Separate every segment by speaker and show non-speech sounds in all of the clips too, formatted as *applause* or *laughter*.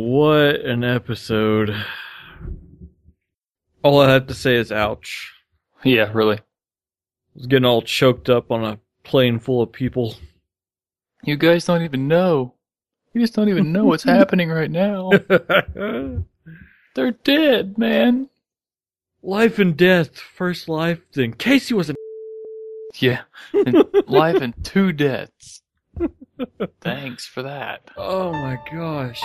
Speaker 1: what an episode. All I have to say is ouch.
Speaker 2: Yeah, really.
Speaker 1: I was getting all choked up on a plane full of people.
Speaker 2: You guys don't even know. You just don't even know what's *laughs* happening right now. *laughs* They're dead, man.
Speaker 1: life and death. First life, then Casey was a *laughs*
Speaker 2: Yeah. And life and two deaths. Thanks for that.
Speaker 1: Oh my gosh.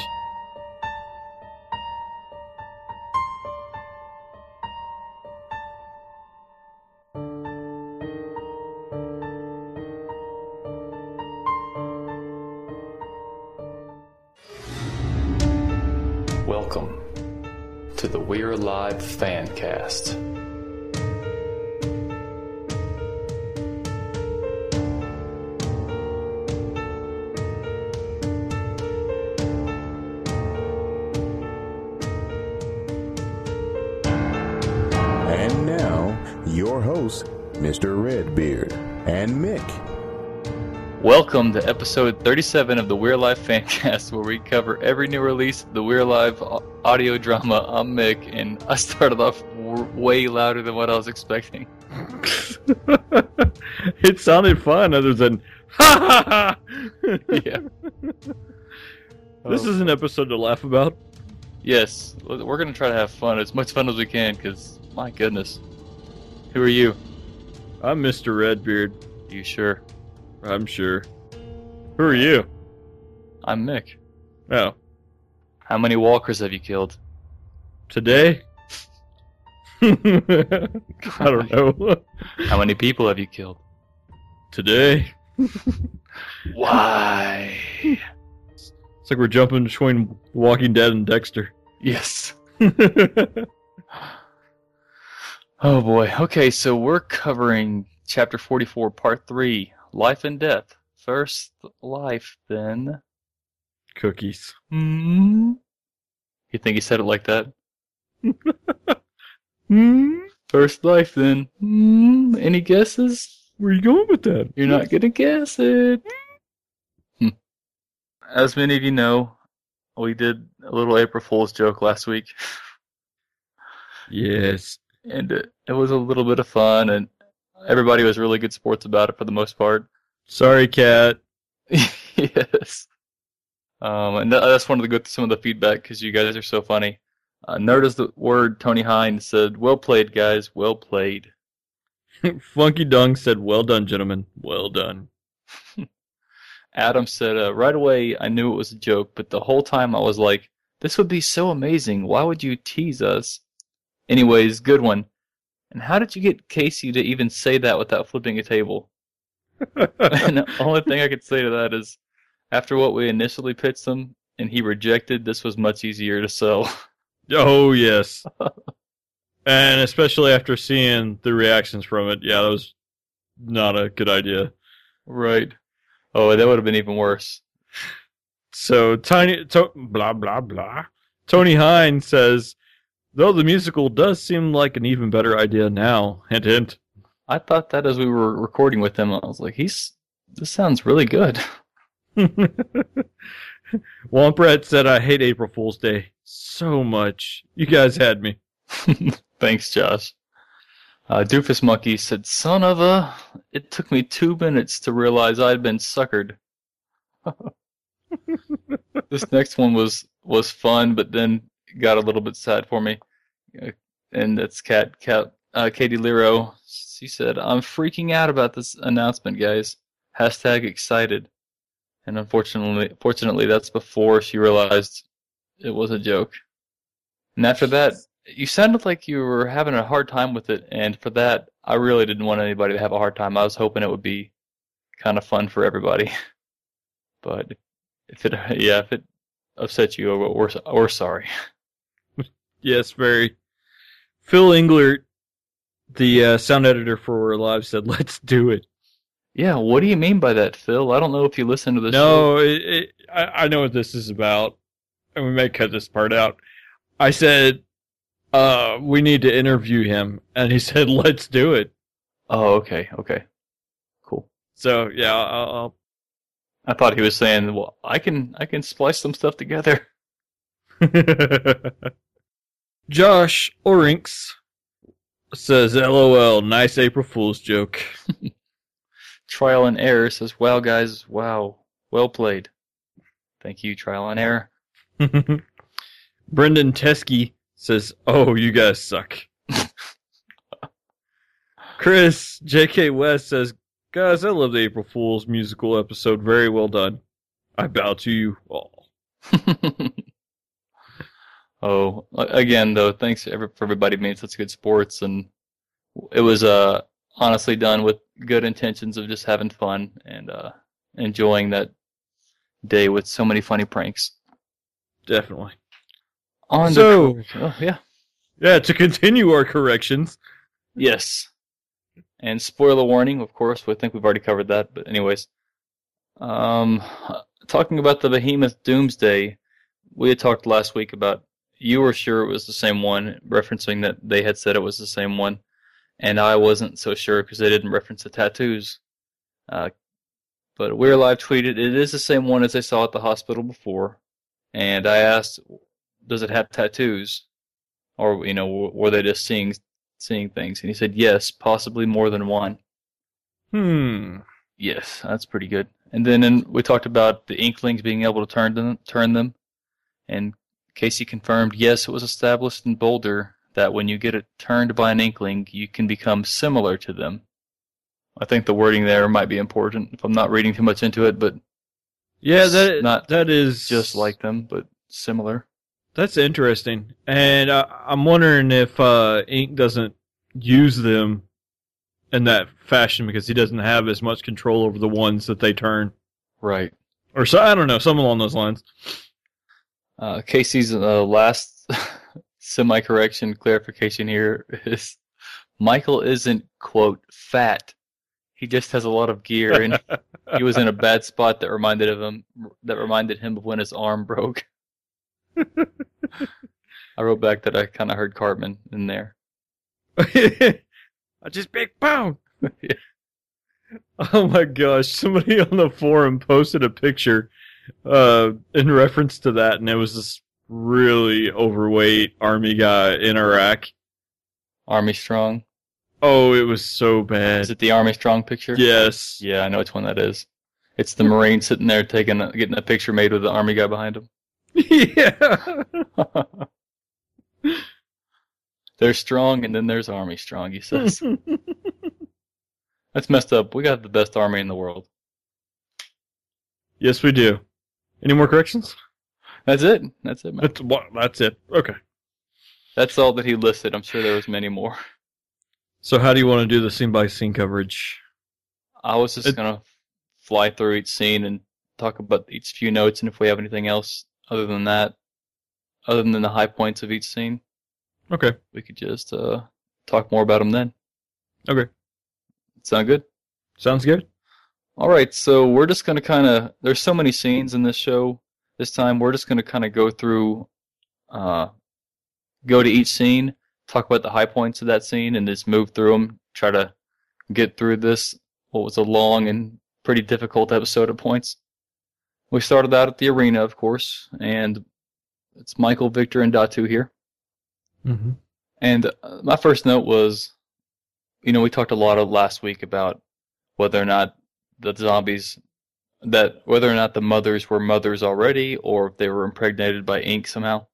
Speaker 2: Live Fancast.
Speaker 3: And now, your hosts, Mr. Redbeard and Mick.
Speaker 2: Welcome to episode 37 of the We're Alive Fancast, where we cover every new release of the We're Alive au- audio drama. I'm Mick, and I started off w- way louder than what I was expecting. *laughs*
Speaker 1: it sounded fun, other than *laughs* ha ha ha.
Speaker 2: Yeah. *laughs*
Speaker 1: This is an episode to laugh about.
Speaker 2: Yes, we're going to try to have fun, as much fun as we can, because, my goodness. Who are you?
Speaker 1: I'm Mr. Redbeard.
Speaker 2: You sure?
Speaker 1: I'm sure. Who are you?
Speaker 2: I'm Mick.
Speaker 1: Oh,
Speaker 2: How many walkers have you killed?
Speaker 1: today? *laughs* I don't know. *laughs*
Speaker 2: How many people have you killed?
Speaker 1: Today? *laughs*
Speaker 2: Why?
Speaker 1: It's like we're jumping between Walking Dead and Dexter.
Speaker 2: Yes. Oh boy. Okay, so we're covering chapter 44, part 3 Life and Death. First life, then.
Speaker 1: Cookies.
Speaker 2: Hmm? You think he said it like that?
Speaker 1: Hmm?
Speaker 2: First life, then. Hmm? Any guesses?
Speaker 1: Where you going with that?
Speaker 2: You're not gonna guess it. Hmm. As many of you know, we did a little April Fool's joke last week.
Speaker 1: Yes.
Speaker 2: and it, it was a little bit of fun, and everybody was really good sports about it for the most part.
Speaker 1: Sorry, cat. *laughs*
Speaker 2: yes. Um, and tha- that's one of the good some of the feedback because you guys are so funny. Uh, nerd is the word. Tony Hines said, "Well played, guys. Well played." *laughs*
Speaker 1: Funky Dung said, Well done, gentlemen. Well done. *laughs*
Speaker 2: Adam said, uh, "Right away, I knew it was a joke, but the whole time I was like, this would be so amazing. Why would you tease us?" Anyways, good one. And how did you get Casey to even say that without flipping a table? *laughs* and the only thing I could say to that is, after what we initially pitched him and he rejected, this was much easier to sell. *laughs*
Speaker 1: oh, yes. *laughs* and especially after seeing the reactions from it, yeah, that was not a good idea.
Speaker 2: right. Oh, that would have been even worse.
Speaker 1: So, Tiny, to, blah, blah, blah. Tony Hine says, Though the musical does seem like an even better idea now, hint, hint.
Speaker 2: I thought that as we were recording with him, I was like, he's this sounds really good. *laughs* *laughs*
Speaker 1: Womprat said, I hate April Fool's Day so much. You guys had me. *laughs*
Speaker 2: Thanks, Josh. Uh, Doofus Monkey said, "Son of a! It took me two minutes to realize I'd been suckered." *laughs* this next one was was fun, but then got a little bit sad for me. Uh, And that's Cat Cat uh, Katie Lero. She said, "I'm freaking out about this announcement, guys." Hashtag excited. And unfortunately, fortunately, that's before she realized it was a joke. And after that, you sounded like you were having a hard time with it, and for that, I really didn't want anybody to have a hard time. I was hoping it would be kind of fun for everybody. *laughs* But if it, yeah, if it upset you, we're we're, sorry. *laughs*
Speaker 1: Yes, very. Phil Englert, the uh, sound editor for We're Alive, said, "Let's do it."
Speaker 2: Yeah, what do you mean by that, Phil? I don't know if you listen to show.
Speaker 1: No, it, it, I, I know what this is about, and we may cut this part out. I said, "Uh, we need to interview him," and he *laughs* said, "Let's do it."
Speaker 2: Oh, okay, okay, cool.
Speaker 1: So yeah, I'll, I'll
Speaker 2: I thought he was saying, "Well, I can I can splice some stuff together." *laughs*
Speaker 1: Josh Orinks says, "LOL, nice April Fool's joke." *laughs*
Speaker 2: Trial and Error says, "Wow, guys, wow, well played." Thank you, Trial and Error. *laughs*
Speaker 1: Brendan Teskey says, "Oh, you guys suck." *laughs* Chris J.K. West says, "Guys, I love the April Fool's musical episode. Very well done. I bow to you all." *laughs*
Speaker 2: oh, again though, thanks for everybody being such good sports, and it was uh honestly done with good intentions of just having fun and uh enjoying that day with so many funny pranks.
Speaker 1: Definitely.
Speaker 2: On
Speaker 1: So-
Speaker 2: to, oh, yeah,
Speaker 1: Yeah, to continue our corrections.
Speaker 2: yes, and spoiler warning, of course. We think we've already covered that, but anyways, um, talking about the Behemoth Doomsday, we had talked last week about you were sure it was the same one, referencing that they had said it was the same one, and I wasn't so sure because they didn't reference the tattoos. Uh, but We're Alive tweeted it is the same one as I saw at the hospital before, and I asked, does it have tattoos, or you know, were they just seeing seeing things? And he said yes, possibly more than one.
Speaker 1: Hmm.
Speaker 2: Yes, that's pretty good. And then in, we talked about the Inklings being able to turn them, turn them, and Casey confirmed yes, it was established in Boulder that when you get it turned by an Inkling, you can become similar to them. I think the wording there might be important if I'm not reading too much into it, but
Speaker 1: Yeah, that
Speaker 2: not
Speaker 1: that is
Speaker 2: just like them, but similar.
Speaker 1: That's interesting, and uh, I'm wondering if uh, Ink doesn't use them in that fashion because he doesn't have as much control over the ones that they turn,
Speaker 2: Right.
Speaker 1: or so I don't know, something along those lines.
Speaker 2: Uh, Casey's uh, last *laughs* semi correction clarification here is Michael isn't, quote, fat. He just has a lot of gear and he was in a bad spot that reminded of him that reminded him of when his arm broke. I wrote back that I kind of heard Cartman in there. *laughs*
Speaker 1: I just big pound.
Speaker 2: Yeah. *laughs*
Speaker 1: Oh my gosh! Somebody on the forum posted a picture uh, in reference to that, and it was this really overweight army guy in Iraq.
Speaker 2: Army Strong.
Speaker 1: Oh, it was so bad.
Speaker 2: Is it the Army Strong picture?
Speaker 1: Yes.
Speaker 2: Yeah, I know which one that is. It's the Marine sitting there taking a, getting a picture made with the Army guy behind him. *laughs*
Speaker 1: yeah. *laughs*
Speaker 2: There's strong, and then there's Army Strong. He says that's messed up. We got the best army in the world.
Speaker 1: yes, we do. Any more corrections?
Speaker 2: That's it. That's it, man.
Speaker 1: That's what. That's it. Okay.
Speaker 2: That's all that he listed. I'm sure there was many more.
Speaker 1: So, how do you want to do the scene by scene coverage?
Speaker 2: I was just
Speaker 1: It-
Speaker 2: gonna fly through each scene and talk about each few notes, and if we have anything else other than that, other than the high points of each scene,
Speaker 1: Okay.
Speaker 2: we could just uh, talk more about them then.
Speaker 1: Okay.
Speaker 2: Sound good?
Speaker 1: Sounds good.
Speaker 2: All right, so we're just gonna kind of. There's so many scenes in this show. This time, we're just gonna kind of go through, uh, go to each scene, talk about the high points of that scene, and just move through them. Try to get through this. What was a long and pretty difficult episode at points. We started out at the arena, of course, and it's Michael, Victor, and Datu here.
Speaker 1: Mm-hmm.
Speaker 2: And uh, my first note was, you know, we talked a lot of last week about whether or not the zombies, that whether or not the mothers were mothers already, or if they were impregnated by ink somehow.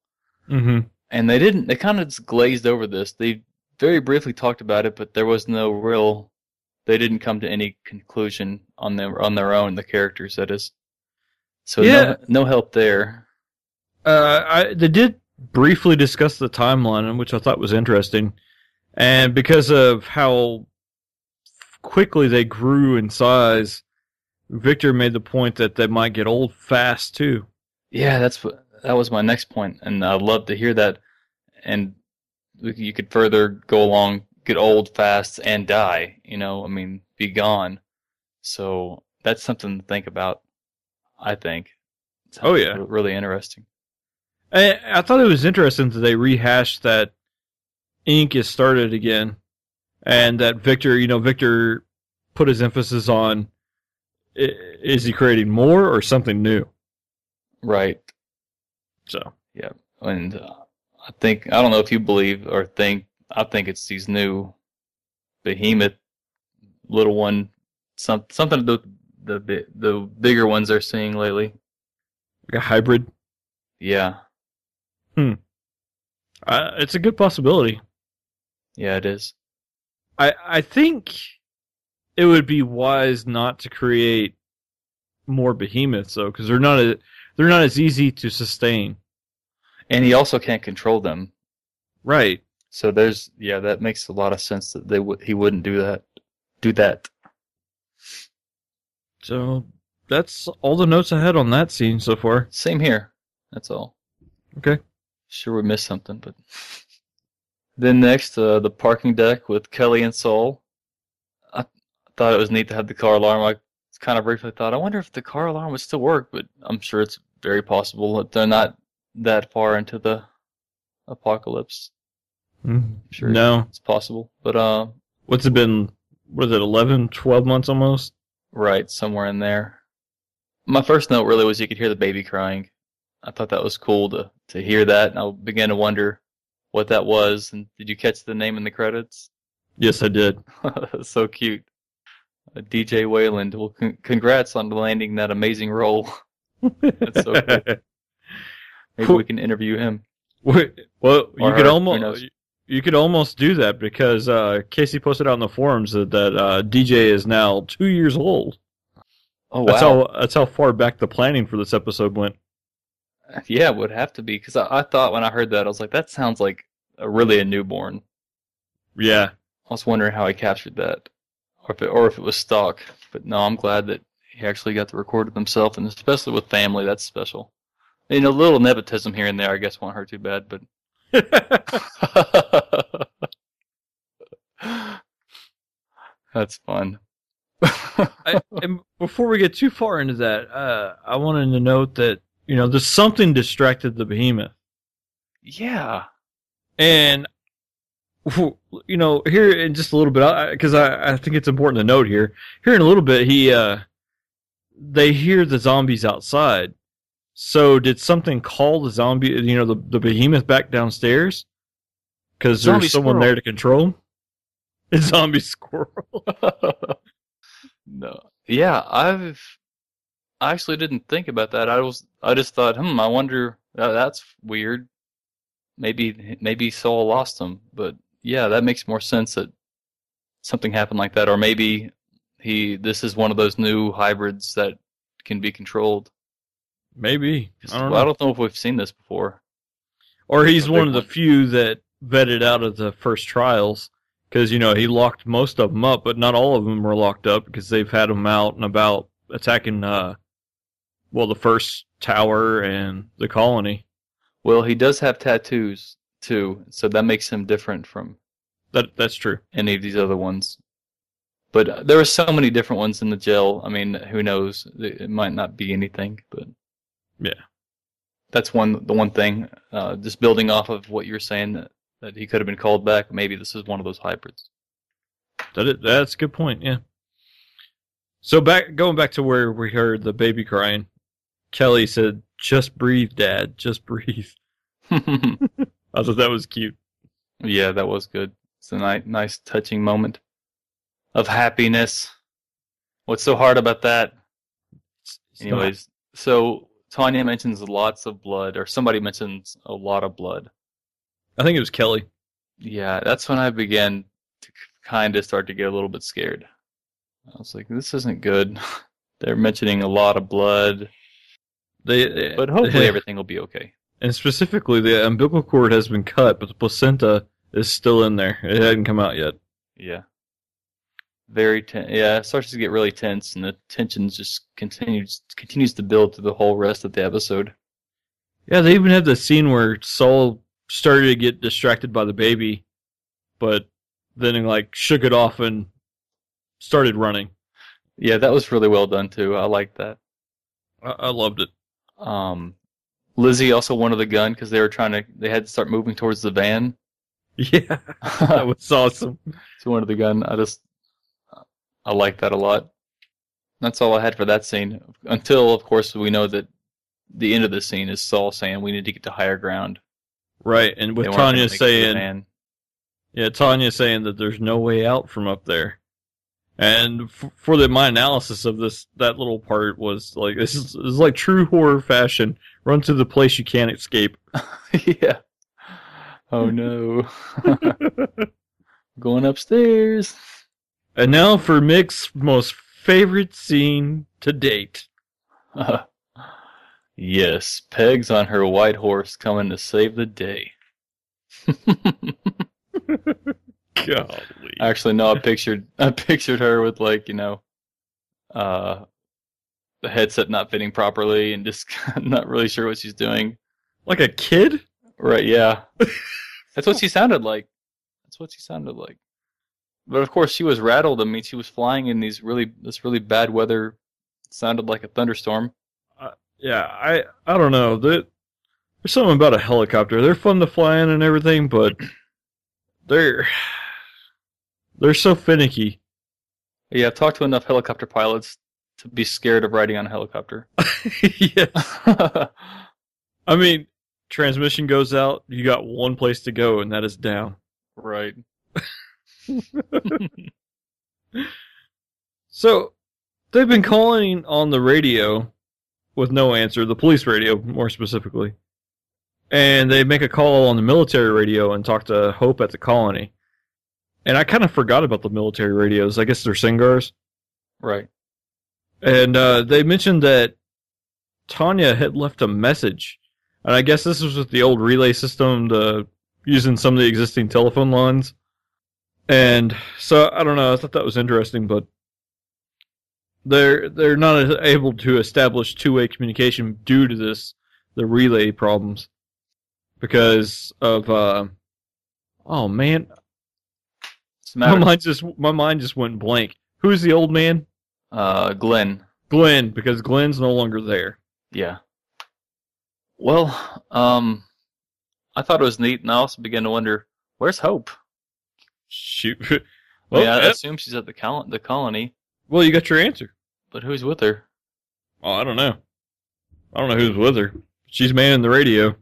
Speaker 1: Mm-hmm.
Speaker 2: And they didn't. They kind of just glazed over this. They very briefly talked about it, but there was no real. They didn't come to any conclusion on their on their own. The characters, that is. So
Speaker 1: Yeah.
Speaker 2: no, no help there.
Speaker 1: Uh, I they did briefly discuss the timeline, which I thought was interesting, and because of how quickly they grew in size, Victor made the point that they might get old fast too.
Speaker 2: Yeah, that's what that was my next point, and I'd love to hear that. And you could further go along, get old fast, and die. You know, I mean, be gone. So that's something to think about. I think.
Speaker 1: Oh, yeah.
Speaker 2: really interesting.
Speaker 1: I, I thought it was interesting that they rehashed that ink is started again, and that Victor, you know, Victor put his emphasis on is he creating more or something new?
Speaker 2: Right.
Speaker 1: So yeah,
Speaker 2: and uh, I think I don't know if you believe or think I think it's these new behemoth little one some something the the the bigger ones they're seeing lately.
Speaker 1: Like a hybrid.
Speaker 2: Yeah,
Speaker 1: Uh, it's a good possibility.
Speaker 2: yeah, it is.
Speaker 1: I I think it would be wise not to create more behemoths though, because they're not a, they're not as easy to sustain.
Speaker 2: And he also can't control them.
Speaker 1: Right.
Speaker 2: So there's yeah, that makes a lot of sense that they would he wouldn't do that. Do that.
Speaker 1: So that's all the notes I had on that scene so far.
Speaker 2: Same here. That's all.
Speaker 1: Okay.
Speaker 2: Sure, we missed something, but *laughs* then next, uh, the parking deck with Kelly and Saul. Thought it was neat to have the car alarm. I kind of briefly thought, I wonder if the car alarm would still work, but I'm sure it's very possible that they're not that far into the apocalypse. Sure.
Speaker 1: No.
Speaker 2: It's possible, but uh,
Speaker 1: What's it been? Was it 11, 12 months almost?
Speaker 2: right somewhere in there. My first note really was you could hear the baby crying. I thought that was cool to to hear that, and I began to wonder what that was. And did you catch the name in the credits?
Speaker 1: Yes, I did. *laughs*
Speaker 2: so cute. Uh, DJ Wayland. Well, con- congrats on landing that amazing role. That's so cool. *laughs* Maybe
Speaker 1: Cool.
Speaker 2: we can interview him.
Speaker 1: Wait, well, you
Speaker 2: Or
Speaker 1: could
Speaker 2: her, who
Speaker 1: almost you could almost do that because uh, Casey posted out on the forums that, that uh, DJ is now two years old.
Speaker 2: Oh
Speaker 1: That's
Speaker 2: wow!
Speaker 1: how that's how far back the planning for this episode went.
Speaker 2: Yeah, it would have to be because I, I thought when I heard that I was like, that sounds like a, really a newborn.
Speaker 1: Yeah,
Speaker 2: I was wondering how he captured that, or if it, or if it was stock. But no, I'm glad that he actually got to record it himself, and especially with family, that's special. And a little nepotism here and there, I guess, won't hurt too bad. But *laughs* that's fun.
Speaker 1: I, and before we get too far into that, uh, I wanted to note that you know there's something distracted the behemoth,
Speaker 2: yeah,
Speaker 1: and you know here in just a little bit because I, I think it's important to note here. Here in a little bit, he uh, they hear the zombies outside. So did something call the zombie? You know the the behemoth back downstairs because there's someone
Speaker 2: squirrel.
Speaker 1: there to control him. *laughs* It's zombie squirrel. *laughs*
Speaker 2: no. Yeah, I've I actually didn't think about that. I was I just thought, hmm, I wonder uh, that's weird. Maybe maybe Saul lost him, but yeah, that makes more sense that something happened like that or maybe he this is one of those new hybrids that can be controlled.
Speaker 1: Maybe I don't know.
Speaker 2: Well, I don't know if we've seen this before.
Speaker 1: Or he's one of the few that vetted out of the first trials because you know he locked most of them up, but not all of them were locked up because they've had them out and about attacking. Uh, well, the first tower and the colony.
Speaker 2: Well, he does have tattoos too, so that makes him different from
Speaker 1: That that's true.
Speaker 2: any of these other ones. But uh, there are so many different ones in the jail. I mean, who knows? It it might not be anything, but
Speaker 1: Yeah.
Speaker 2: that's one the one thing. Uh, just building off of what you're saying that, that he could have been called back. Maybe this is one of those hybrids.
Speaker 1: That is, that's a good point. Yeah. So back going back to where we heard the baby crying, Kelly said, "Just breathe, Dad. Just breathe." *laughs* *laughs* I thought that was cute.
Speaker 2: yeah, that was good. It's a nice, nice touching moment of happiness. What's so hard about that?
Speaker 1: It's- it's not-
Speaker 2: Anyways, so Tanya mentions lots of blood, or somebody mentions a lot of blood.
Speaker 1: I think it was Kelly.
Speaker 2: Yeah, that's when I began to kind of start to get a little bit scared. I was like, this isn't good. *laughs* They're mentioning a lot of blood,
Speaker 1: They,
Speaker 2: but hopefully *laughs* everything will be okay.
Speaker 1: And specifically, the umbilical cord has been cut, but the placenta is still in there. It hadn't come out yet.
Speaker 2: Yeah. Very tense. Yeah, it starts to get really tense, and the tension just continues continues to build through the whole rest of the episode.
Speaker 1: Yeah, they even had the scene where Saul started to get distracted by the baby, but then like shook it off and started running.
Speaker 2: Yeah, that was really well done too. I liked that.
Speaker 1: I, I loved it.
Speaker 2: Um, Lizzie also wanted the gun because they were trying to. They had to start moving towards the van. *laughs*
Speaker 1: Yeah, that was *laughs* awesome.
Speaker 2: She wanted the gun. I just, I like that a lot. That's all I had for that scene. Until, of course, we know that the end of the scene is Saul saying we need to get to higher ground.
Speaker 1: Right, and with Tanya
Speaker 2: gonna make it to the
Speaker 1: saying, yeah, Tanya saying that there's no way out from up there. And f- for the my analysis of this, that little part was like this is, this is like true horror fashion. Run to the place you can't escape. *laughs*
Speaker 2: yeah. Oh no. *laughs* Going upstairs.
Speaker 1: And now for Mick's most favorite scene to date. *laughs*
Speaker 2: yes, Peg's on her white horse coming to save the day.
Speaker 1: Golly.
Speaker 2: Actually, no, I pictured *laughs* I pictured her with like you know, uh, the headset not fitting properly and just *laughs* not really sure what she's doing.
Speaker 1: Like a kid?
Speaker 2: Right? Yeah, *laughs* that's what she sounded like. That's what she sounded like. But of course, she was rattled. I mean, she was flying in these really this really bad weather. It sounded like a thunderstorm.
Speaker 1: Yeah, I I don't know. There- There's something about a helicopter. They're fun to fly in and everything, but *clears throat* they're they're so finicky.
Speaker 2: Yeah, I've talked to enough helicopter pilots to be scared of riding on a helicopter. *laughs*
Speaker 1: yeah. *laughs* I mean, transmission goes out, you got one place to go, and that is down.
Speaker 2: right. *laughs*
Speaker 1: So they've been calling on the radio with no answer, the police radio more specifically. And they make a call on the military radio and talk to Hope at the colony. And I kind of forgot about the military radios. I guess they're SINCGARS.
Speaker 2: Right.
Speaker 1: And uh, they mentioned that Tanya had left a message. And I guess this was with the old relay system, the, using some of the existing telephone lines. And so I don't know. I thought that was interesting, but they're they're not able to establish two way communication due to this the relay problems because of uh, oh man,
Speaker 2: What's the
Speaker 1: my mind just my mind just went blank. Who's the old man?
Speaker 2: Uh, Glenn.
Speaker 1: Glenn, because Glenn's no longer there.
Speaker 2: Yeah. Well, um, I thought it was neat, and I also began to wonder, where's Hope?
Speaker 1: Shoot. *laughs*
Speaker 2: Well,
Speaker 1: Well,
Speaker 2: yeah, I
Speaker 1: eh,
Speaker 2: assume she's at the col- the colony,
Speaker 1: well, you got your answer.
Speaker 2: but who's with her?
Speaker 1: Oh, I don't know. I don't know who's with her. She's manning the radio.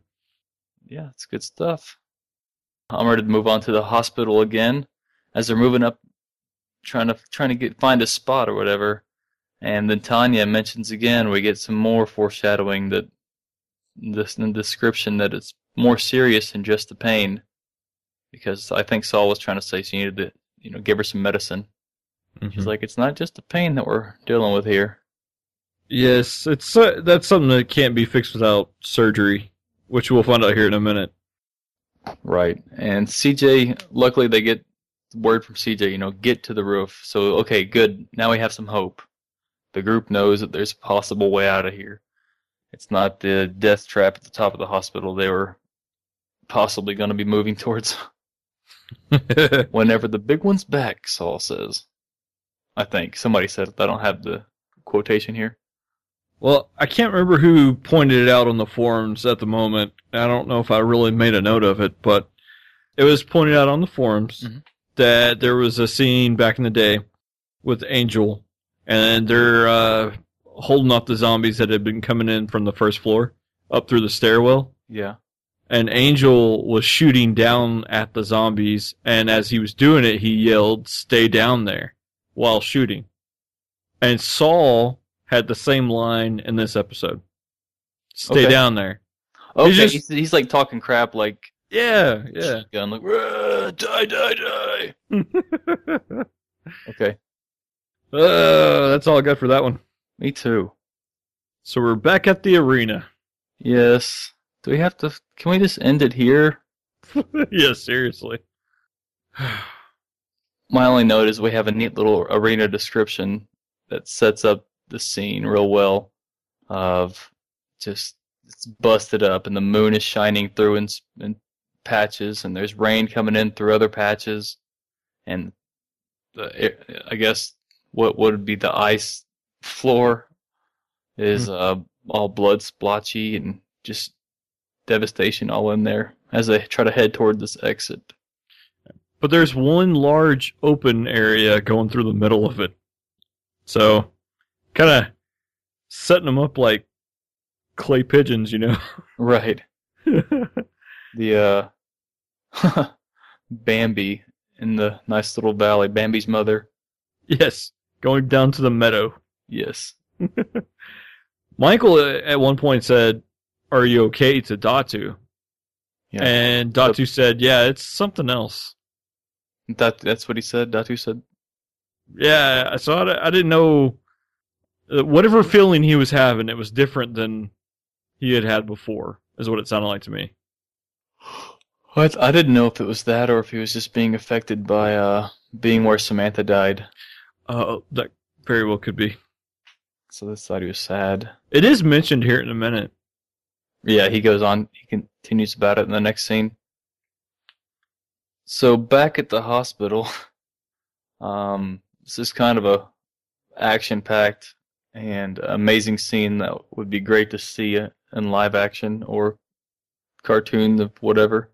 Speaker 2: Yeah, it's good stuff. I'm ready to move on to the hospital again, as they're moving up, trying to trying to get find a spot or whatever. And then Tanya mentions again, we get some more foreshadowing that this the description that it's more serious than just the pain, because I think Saul was trying to say she needed to, you know, give her some medicine.
Speaker 1: Mhm.
Speaker 2: She's like, it's not just the pain that we're dealing with here.
Speaker 1: Yes, it's uh, that's something that can't be fixed without surgery, which we'll find out here in a minute.
Speaker 2: Right. And CJ, luckily they get word from CJ, you know, get to the roof. So, okay, good. Now we have some hope. The group knows that there's a possible way out of here. It's not the death trap at the top of the hospital they were possibly going to be moving towards *laughs* *laughs* whenever the big one's back, Saul says. I think. Somebody said it. I don't have the quotation here.
Speaker 1: well, I can't remember who pointed it out on the forums at the moment. I don't know if I really made a note of it, but it was pointed out on the forums
Speaker 2: Mhm.
Speaker 1: That there was a scene back in the day with Angel, and they're uh, holding off the zombies that had been coming in from the first floor up through the stairwell.
Speaker 2: Yeah.
Speaker 1: and Angel was shooting down at the zombies, and as he was doing it, he yelled, "Stay down there," while shooting. And Saul had the same line in this episode. Stay
Speaker 2: Okay.
Speaker 1: down there.
Speaker 2: Okay,
Speaker 1: just-
Speaker 2: he's, he's like talking crap like
Speaker 1: Yeah, yeah.
Speaker 2: gun like "Rah, die die die. *laughs* Okay.
Speaker 1: uh, that's all I got for that one.
Speaker 2: Me too.
Speaker 1: So we're back at the arena.
Speaker 2: Yes. Do we have to? Can we just end it here? *laughs*
Speaker 1: yeah, seriously. *sighs*
Speaker 2: My only note is we have a neat little arena description that sets up the scene real well. Of just it's busted up and the moon is shining through s- in patches and there's rain coming in through other patches, and the I guess what would be the ice floor is uh all blood splotchy and just devastation all in there as they try to head toward this exit.
Speaker 1: But there's one large open area going through the middle of it. So, kind of setting them up like clay pigeons, you know? *laughs*
Speaker 2: Right. *laughs* The uh, *laughs* Bambi in the nice little valley. Bambi's mother.
Speaker 1: Yes, going down to the meadow.
Speaker 2: Yes. *laughs*
Speaker 1: Michael uh, at one point said, "Are you okay?" to Datu,
Speaker 2: Yeah.
Speaker 1: and Datu said, "Yeah, it's something else."
Speaker 2: that that's what he said. Datu said.
Speaker 1: Yeah, so I, I didn't know uh, whatever feeling he was having. It was different than he had had before. Is what it sounded like to me.
Speaker 2: I, I didn't know if it was that or if he was just being affected by uh being where Samantha died.
Speaker 1: Uh, that very well could be.
Speaker 2: So this thought he was sad.
Speaker 1: It is mentioned here in a minute.
Speaker 2: Yeah, he goes on. He continues about it in the next scene. So back at the hospital, *laughs* um, this is kind of a action-packed and amazing scene that would be great to see in live action or cartoon of whatever.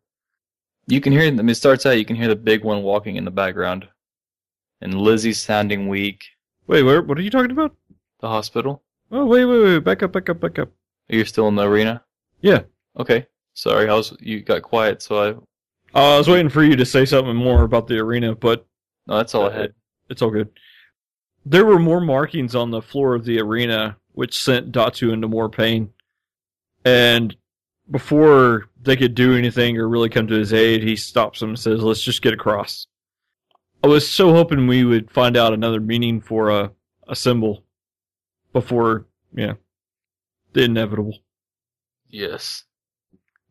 Speaker 2: You can hear. I mean, it starts out. You can hear the big one walking in the background, and Lizzie's sounding weak.
Speaker 1: Wait, where? What are you talking about?
Speaker 2: The hospital.
Speaker 1: Oh, wait, wait, wait! Back up, back up, back up.
Speaker 2: Are You're still in the arena.
Speaker 1: Yeah.
Speaker 2: Okay. Sorry, I was. You got quiet, so I.
Speaker 1: Uh, I was waiting for you to say something more about the arena, but
Speaker 2: No, that's all I had.
Speaker 1: it's all good. There were more markings on the floor of the arena, which sent Datu into more pain. And before they could do anything or really come to his aid, he stops them and says, "Let's just get across." I was so hoping we would find out another meaning for a a symbol before, yeah, the inevitable.
Speaker 2: Yes.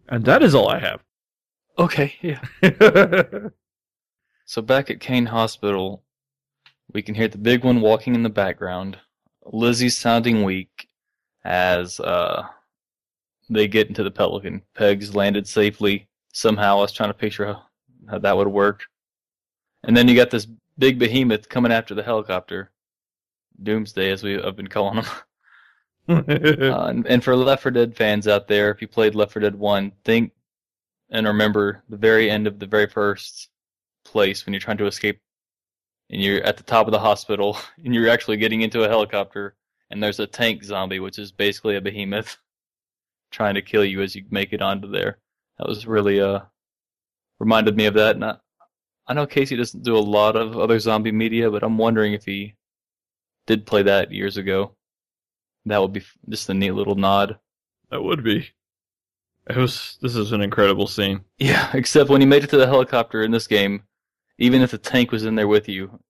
Speaker 1: And that is all I have.
Speaker 2: Okay. Yeah. *laughs* So back at Kane Hospital, we can hear the big one walking in the background. Lizzie's sounding weak as uh, they get into the Pelican. Peg's landed safely. Somehow, I was trying to picture how, how that would work. And then you got this big behemoth coming after the helicopter. Doomsday, as we have been calling him. *laughs* Uh, and, and for Left 4 Dead fans out there, if you played Left 4 Dead 1, think and remember the very end of the very first place when you're trying to escape and you're at the top of the hospital *laughs* and you're actually getting into a helicopter and there's a tank zombie, which is basically a behemoth trying to kill you as you make it onto there. That was really, uh, reminded me of that. And I, I know Casey doesn't do a lot of other zombie media, but I'm wondering if he did play that years ago. That would be just a neat little nod.
Speaker 1: that would be. It was. This is an incredible scene. *laughs*
Speaker 2: Yeah, except when you made it to the helicopter in this game, even if the tank was in there with you,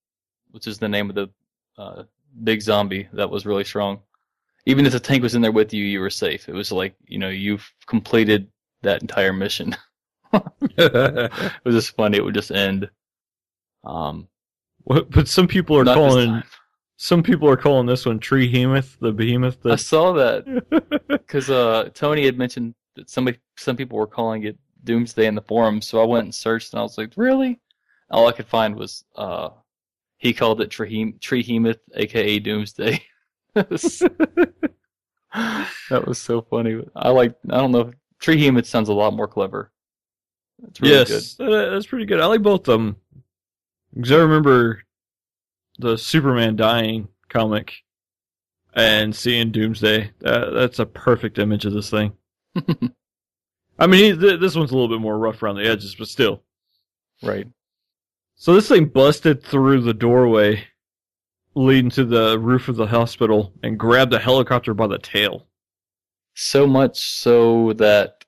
Speaker 2: which is the name of the uh, big zombie that was really strong, even if the tank was in there with you, you were safe. It was like, you know, you've completed that entire mission. *laughs* *laughs* it was just funny. It would just end. Um,
Speaker 1: What- but some people are calling some people are calling this one Tree Hemoth, the behemoth.
Speaker 2: I saw that *laughs* because uh, Tony had mentioned that somebody, some people were calling it Doomsday in the forum. So I went and searched, and I was like, really? All I could find was uh, he called it Trehem- Trehemoth, aka Doomsday. *laughs* that was so funny. I like. I don't know. Trehemoth sounds a lot more clever. It's really
Speaker 1: yes, that- that's pretty good. I like both of them because I remember the Superman dying comic and seeing Doomsday. That, that's a perfect image of this thing. *laughs* I mean, he, th- this one's a little bit more rough around the edges, but still.
Speaker 2: right.
Speaker 1: So this thing busted through the doorway leading to the roof of the hospital and grabbed the helicopter by the tail.
Speaker 2: So much so that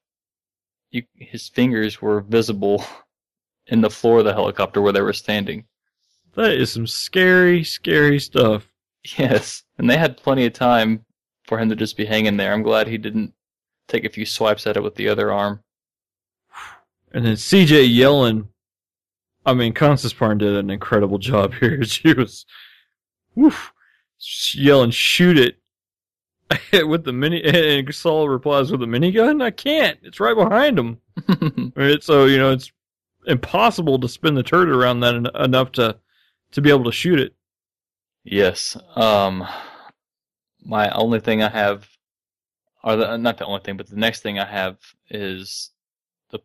Speaker 2: you, his fingers were visible *laughs* in the floor of the helicopter where they were standing.
Speaker 1: That is some scary, scary stuff.
Speaker 2: Yes, and they had plenty of time for him to just be hanging there. I'm glad he didn't take a few swipes at it with the other arm.
Speaker 1: And then CJ yelling. I mean, Constance Parng did an incredible job *laughs* here. She was, woof, yelling, shoot it *laughs* with the mini. And Saul replies with a minigun. I can't. It's right behind him. *laughs* Right? So you know it's impossible to spin the turret around that en- enough to to be able to shoot it.
Speaker 2: yes. Um, my only thing I have, or the, not the only thing, but the next thing I have is the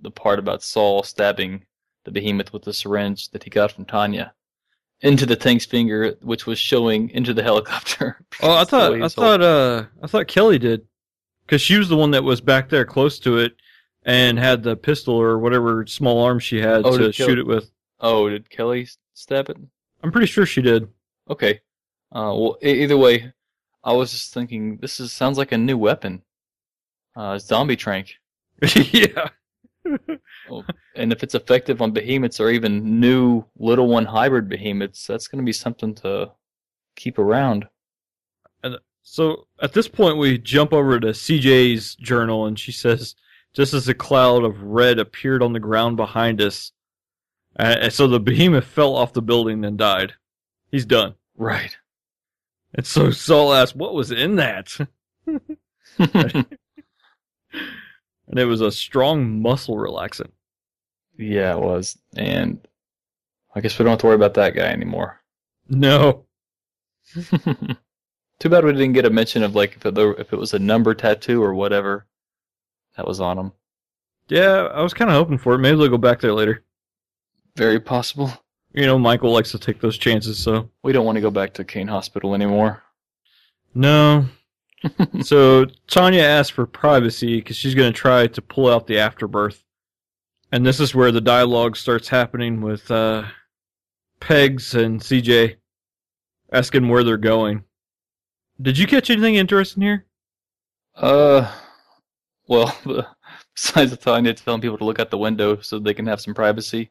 Speaker 2: the part about Saul stabbing the behemoth with the syringe that he got from Tanya into the tank's finger, which was showing into the helicopter. *laughs*
Speaker 1: Oh, I thought I thought uh I thought Kelly did because she was the one that was back there close to it, and had the pistol or whatever small arm she had
Speaker 2: Oh,
Speaker 1: to shoot it with.
Speaker 2: Oh, did Kelly stab it?
Speaker 1: I'm pretty sure she did.
Speaker 2: Okay. Uh, well, either way, I was just thinking this is sounds like a new weapon. Uh, zombie trank. *laughs*
Speaker 1: yeah.
Speaker 2: And if it's effective on behemoths or even new little one hybrid behemoths, that's going to be something to keep around.
Speaker 1: And So at this point, we jump over to CJ's journal, and she says, just as a cloud of red appeared on the ground behind us, and so the behemoth fell off the building and died. He's done.
Speaker 2: Right.
Speaker 1: And so Saul asked, "What was in that?" *laughs* *laughs* *laughs* And it was a strong muscle relaxant.
Speaker 2: yeah, it was. And I guess we don't have to worry about that guy anymore.
Speaker 1: No. *laughs*
Speaker 2: Too bad we didn't get a mention of like if it, if it was a number tattoo or whatever that was on him.
Speaker 1: Yeah, I was kind of hoping for it. Maybe they'll go back there later.
Speaker 2: Very possible.
Speaker 1: You know, Michael likes to take those chances, so
Speaker 2: We don't want to go back to Kane Hospital anymore.
Speaker 1: no. *laughs* so Tanya asks for privacy because she's going to try to pull out the afterbirth, and this is where the dialogue starts happening with uh, Pegs and CJ asking where they're going. Did you catch anything interesting here?
Speaker 2: Uh, well, *laughs* besides the Tanya telling people to look out the window so they can have some privacy,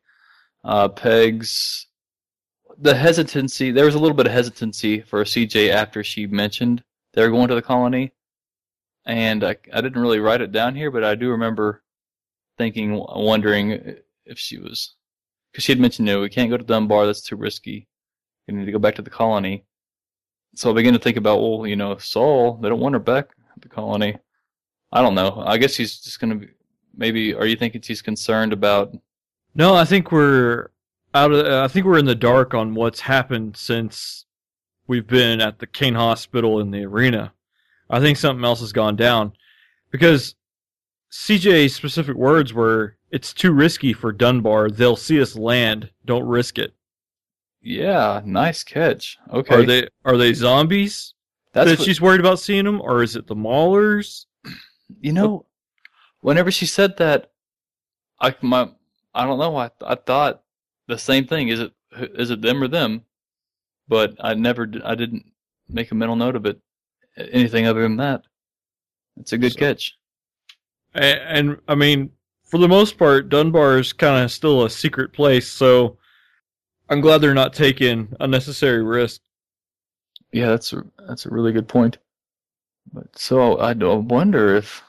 Speaker 2: uh, Pegs, the hesitancy, there was a little bit of hesitancy for CJ after she mentioned they were going to the colony. And I, I didn't really write it down here, but I do remember thinking, wondering if she was, because she had mentioned, no, we can't go to Dunbar, that's too risky. We need to go back to the colony. So I began to think about, well, you know, Saul, they don't want her back at the colony. I don't know. I guess he's just going to be, maybe, are you thinking she's concerned about,
Speaker 1: No, I think we're out of. I think we're in the dark on what's happened since we've been at the Kane Hospital in the arena. I think something else has gone down because CJ's specific words were, "It's too risky for Dunbar. They'll see us land. Don't risk it."
Speaker 2: yeah, nice catch. Okay.
Speaker 1: Are they are they zombies
Speaker 2: That's
Speaker 1: that
Speaker 2: what-
Speaker 1: she's worried about seeing them, or is it the Maulers? *clears throat*
Speaker 2: You know, whenever she said that, I my I don't know. I I thought the same thing. Is it is it them or them? But I never I didn't make a mental note of it. Anything other than that. It's a good
Speaker 1: So-
Speaker 2: catch.
Speaker 1: And, and I mean, for the most part, Dunbar is kind of still a secret place, so I'm glad they're not taking unnecessary risks.
Speaker 2: Yeah, that's a that's a really good point. But so I do wonder if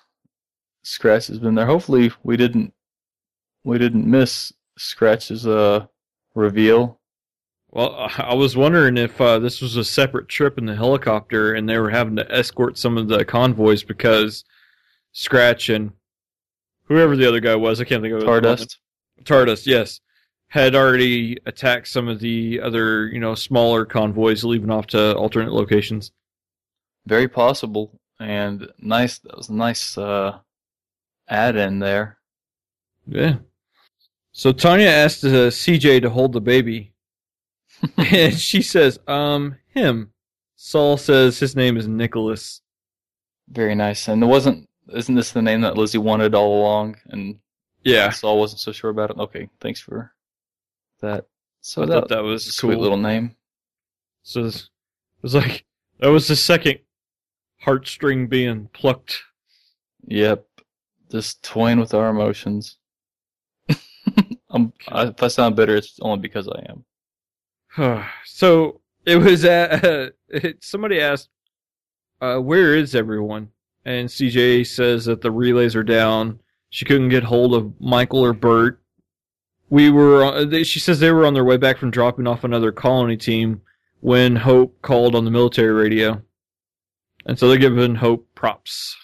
Speaker 2: Scratch has been there. Hopefully we didn't we didn't miss Scratch's uh reveal.
Speaker 1: Well, I was wondering if uh, this was a separate trip in the helicopter and they were having to escort some of the convoys because Scratch and whoever the other guy was, I can't think of name. Tardust, yes, had already attacked some of the other, you know, smaller convoys leaving off to alternate locations.
Speaker 2: Very possible. And nice that was a nice uh add in there.
Speaker 1: Yeah. So Tanya asked uh, CJ to hold the baby, and she says, "Um, him." Saul says his name is Nicholas.
Speaker 2: Very nice. And it wasn't isn't this the name that Lizzie wanted all along and
Speaker 1: Yeah,
Speaker 2: Saul wasn't so sure about it? Okay, thanks for that. So
Speaker 1: I
Speaker 2: that,
Speaker 1: thought that
Speaker 2: was a sweet
Speaker 1: cool.
Speaker 2: little name.
Speaker 1: So it was like that was the second heartstring being plucked.
Speaker 2: Yep. Just toying with our emotions. I'm, *laughs* I, if I sound bitter, it's only because I am. *sighs*
Speaker 1: so it was at *laughs* it, somebody asked, uh, "Where is everyone?" And CJ says that the relays are down. She couldn't get hold of Michael or Bert. We were. uh, they- She says they were on their way back from dropping off another colony team when Hope called on the military radio, and so they're giving Hope props.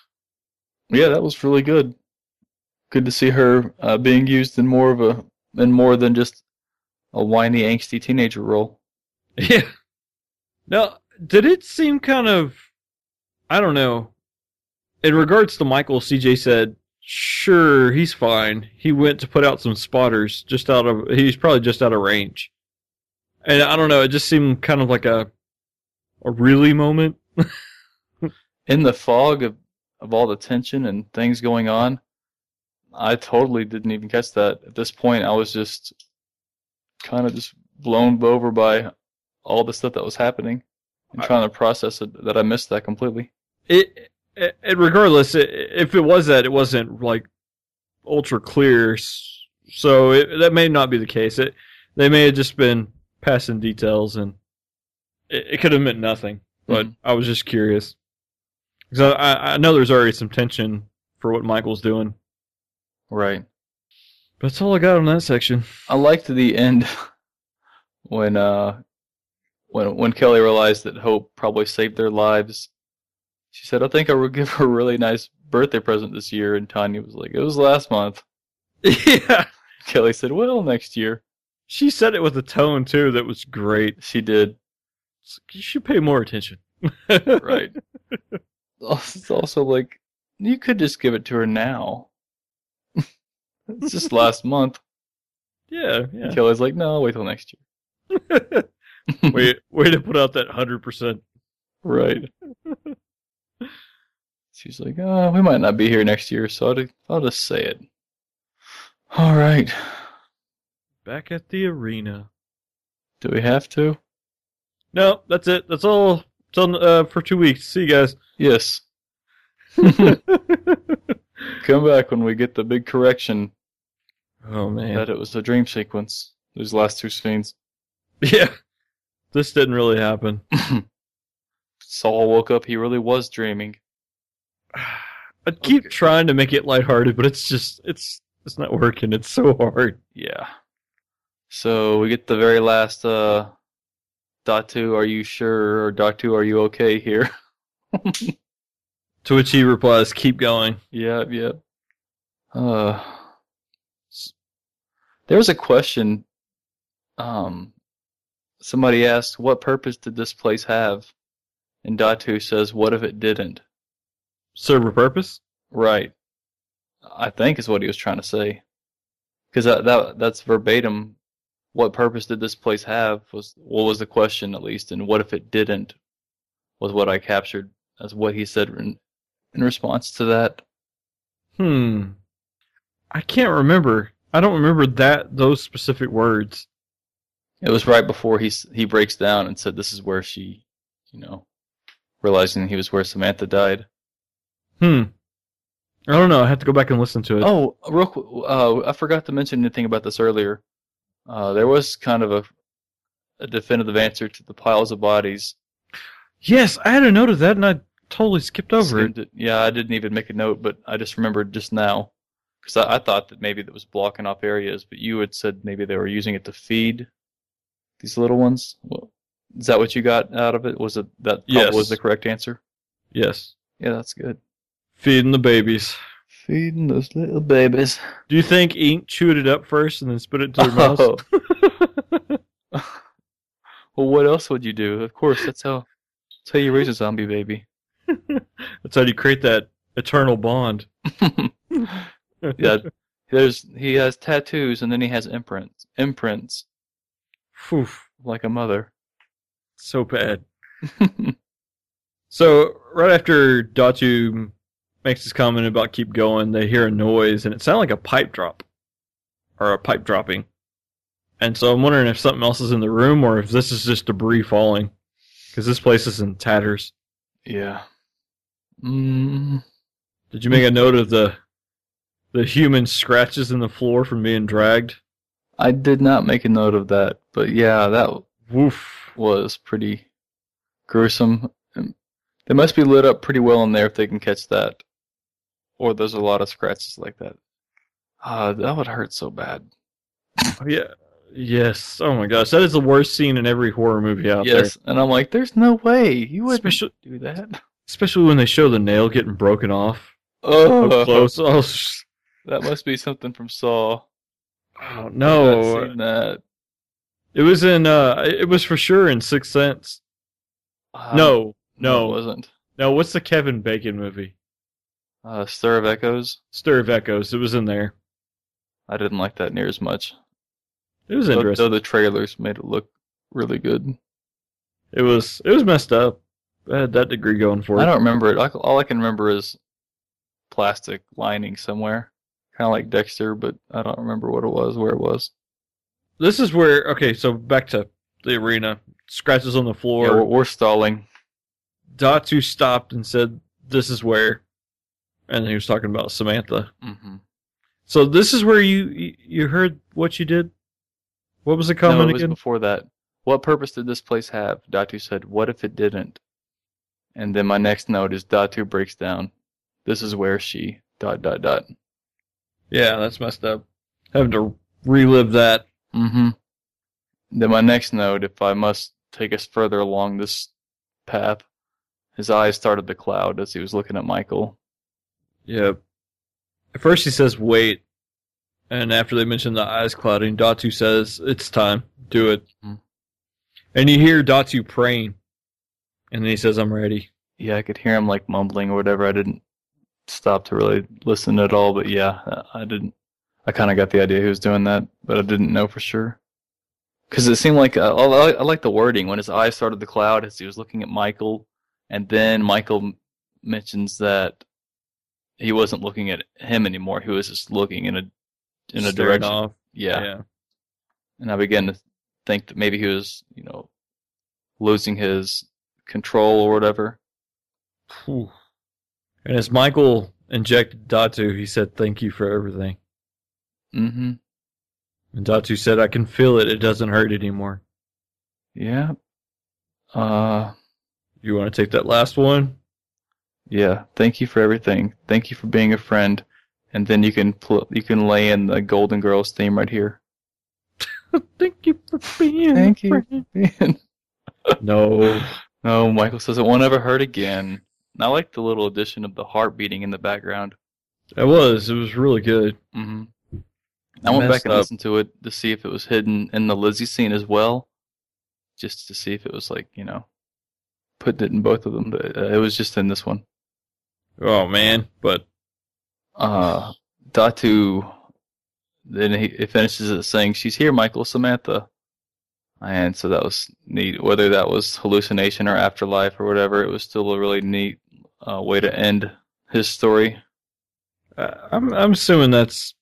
Speaker 2: Yeah, that was really good. Good to see her uh, being used in more of a in more than just a whiny, angsty teenager role. *laughs*
Speaker 1: Yeah. Now, did it seem kind of, I don't know. In regards to Michael, CJ said, "Sure, he's fine. He went to put out some spotters, just out of. He's probably just out of range." And I don't know. It just seemed kind of like a, a really moment. *laughs*
Speaker 2: In the fog of of all the tension and things going on, I totally didn't even catch that. At this point, I was just kind of just blown over by all the stuff that was happening and
Speaker 1: I-
Speaker 2: trying to process it that I missed that completely.
Speaker 1: It, it, it regardless, i if it was that, it wasn't like ultra clear. So it, that may not be the case. It they may have just been passing details, and it, it could have meant nothing. But mm-hmm. I was just curious because I, I know there's already some tension for what Michael's doing.
Speaker 2: Right.
Speaker 1: That's all I got on that section.
Speaker 2: I liked the end when uh when when Kelly realized that Hope probably saved their lives. She said, "I think I will give her a really nice birthday present this year." And Tanya was like, "It was last month." *laughs*
Speaker 1: yeah,
Speaker 2: Kelly said, "Well, next year."
Speaker 1: she said it with a tone too that was great.
Speaker 2: She did.
Speaker 1: You should pay more attention.
Speaker 2: Right. *laughs* it's also like you could just give it to her now. It's just last month. *laughs*
Speaker 1: Yeah, yeah.
Speaker 2: Kelly's like, "No, wait till next year." *laughs*
Speaker 1: way, way to put out that hundred percent.
Speaker 2: Right. She's like, oh, we might not be here next year, so I'll, I'll just say it. All right.
Speaker 1: Back at the arena.
Speaker 2: Do we have to?
Speaker 1: No, that's it. That's all. It's on uh, for two weeks. See you guys.
Speaker 2: Yes. *laughs* Come back when we get the big correction
Speaker 1: oh man.
Speaker 2: that it was a dream sequence. Those last two scenes. *laughs*
Speaker 1: Yeah. This didn't really happen. *laughs*
Speaker 2: Saul woke up, he really was dreaming. *sighs*
Speaker 1: I keep
Speaker 2: Okay.
Speaker 1: trying to make it lighthearted, but it's just it's it's not working. It's so hard.
Speaker 2: Yeah. So we get the very last uh Datu, are you sure? Or Datu, are you okay here? *laughs*
Speaker 1: To which he replies, "Keep going."
Speaker 2: Yep, yep. Uh, there was a question. Um, somebody asked, "What purpose did this place have?" And Datu says, "What if it didn't?"
Speaker 1: Serve a purpose.
Speaker 2: Right. I think is what he was trying to say. Because that, that that's verbatim. What purpose did this place have? Was what was the question at least? And what if it didn't? Was what I captured as what he said in, in response to that.
Speaker 1: Hmm. I can't remember. I don't remember that those specific words.
Speaker 2: It was right before he he breaks down and said, "This is where she, you know, realizing he was where Samantha died."
Speaker 1: Hmm. I don't know. I have to go back and listen to it.
Speaker 2: Oh, real quick, uh, I forgot to mention anything about this earlier. Uh, there was kind of a a definitive answer to the piles of bodies.
Speaker 1: Yes, I had a note of that, and I totally skipped over it.
Speaker 2: Skimmed it. Yeah, I didn't even make a note, but I just remembered just now because I, I thought that maybe that was blocking off areas, but you had said maybe they were using it to feed these little ones. Well, is that what you got out of it? Was it that
Speaker 1: Yes.
Speaker 2: was the correct answer?
Speaker 1: Yes,
Speaker 2: Yeah, that's good.
Speaker 1: feeding the babies.
Speaker 2: Feeding those little babies.
Speaker 1: Do you think Ink chewed it up first and then spit it into their mouths?
Speaker 2: Oh. *laughs* well, what else would you do? Of course, that's how that's how you raise a zombie baby.
Speaker 1: That's how you create that eternal bond. *laughs*
Speaker 2: yeah, there's he has tattoos and then he has imprints. Imprints
Speaker 1: Phew,
Speaker 2: like a mother.
Speaker 1: so bad. *laughs* So right after Datu makes his comment about keep going, they hear a noise and it sounded like a pipe drop or a pipe dropping. And so I'm wondering if something else is in the room or if this is just debris falling because this place is in tatters.
Speaker 2: yeah. Mm,
Speaker 1: Did you make a note of the the human scratches in the floor from being dragged?
Speaker 2: I did not make a note of that, but yeah, that
Speaker 1: Woof.
Speaker 2: was pretty gruesome. They must be lit up pretty well in there if they can catch that. Or there's a lot of scratches like that. Ah, that would hurt so bad.
Speaker 1: Oh, yeah. Yes. Oh my gosh, that is the worst scene in every horror movie out
Speaker 2: yes, and I'm like, there's no way you would
Speaker 1: Especially,
Speaker 2: do that.
Speaker 1: Especially when they show the nail getting broken off.
Speaker 2: Oh,
Speaker 1: Up close. Oh, s-
Speaker 2: that must be something from Saw.
Speaker 1: oh
Speaker 2: I've
Speaker 1: no.
Speaker 2: seen that.
Speaker 1: It was in. Uh, it was for sure in Sixth Sense.
Speaker 2: Uh,
Speaker 1: no,
Speaker 2: it
Speaker 1: no,
Speaker 2: wasn't.
Speaker 1: no. What's the Kevin Bacon movie?
Speaker 2: Uh, Stir of Echoes.
Speaker 1: Stir of Echoes. It was in there.
Speaker 2: I didn't like that near as much.
Speaker 1: It was
Speaker 2: Though,
Speaker 1: interesting.
Speaker 2: though the trailers made it look really good.
Speaker 1: It was. It was messed up. It had that degree going for it.
Speaker 2: I don't remember it. All I can remember is plastic lining somewhere. kind of like Dexter, but I don't remember what it was, where it was.
Speaker 1: This is where okay, so back to the arena. Scratches on the
Speaker 2: Yeah,
Speaker 1: floor.
Speaker 2: we're, we're stalling.
Speaker 1: Datu stopped and said, "This is where," and he was talking about Samantha.
Speaker 2: hmm
Speaker 1: So this is where you you- heard what you did. What was the comment No,
Speaker 2: it was
Speaker 1: again?
Speaker 2: before that. What purpose did this place have? Datu said, "What if it didn't?" And then my next note is Datu breaks down. This is where she dot dot dot.
Speaker 1: Yeah, that's messed up. Having to relive that.
Speaker 2: Mm-hmm. Then my next note, if I must take us further along this path, his eyes started to cloud as he was looking at Michael.
Speaker 1: Yep. At first he says wait, and after they mention the eyes clouding, Datu says it's time. Do it.
Speaker 2: Mhm.
Speaker 1: And you hear Datu praying, and then he says, "I'm ready."
Speaker 2: Yeah, I could hear him like mumbling or whatever. I didn't stop to really listen at all, but yeah, I didn't. I kind of got the idea he was doing that, but I didn't know for sure. Because it seemed like uh, I, like the wording when his eyes started to cloud as he was looking at Michael, and then Michael mentions that he wasn't looking at him anymore. He was just looking in a in a direction.
Speaker 1: off.
Speaker 2: Yeah.
Speaker 1: yeah.
Speaker 2: and I began to think that maybe he was, you know, losing his control or whatever.
Speaker 1: And as Michael injected Datu, he said, "Thank you for everything."
Speaker 2: Mm-hmm.
Speaker 1: And Datu said, "I can feel it. It doesn't hurt anymore."
Speaker 2: Yeah. Uh,
Speaker 1: You want to take that last one?
Speaker 2: yeah. Thank you for everything. Thank you for being a friend. And then you can pl- you can lay in the Golden Girls theme right here. *laughs*
Speaker 1: Thank you for being.
Speaker 2: Thank
Speaker 1: a
Speaker 2: you.
Speaker 1: friend. *laughs* No.
Speaker 2: No, Michael says it won't ever hurt again. I like the little addition of the heart beating in the background.
Speaker 1: It was. It was really good.
Speaker 2: Mm-hmm. I went back and
Speaker 1: up.
Speaker 2: listened to it to see if it was hidden in the Lizzie scene as well, just to see if it was like you know, put it in both of them. But uh, it was just in this one.
Speaker 1: Oh man, but
Speaker 2: Uh, Datu, then he it finishes it saying, "She's here, Michael, Samantha," and so that was neat. Whether that was hallucination or afterlife or whatever, it was still a really neat uh, way to end his story.
Speaker 1: uh, I'm I'm assuming that's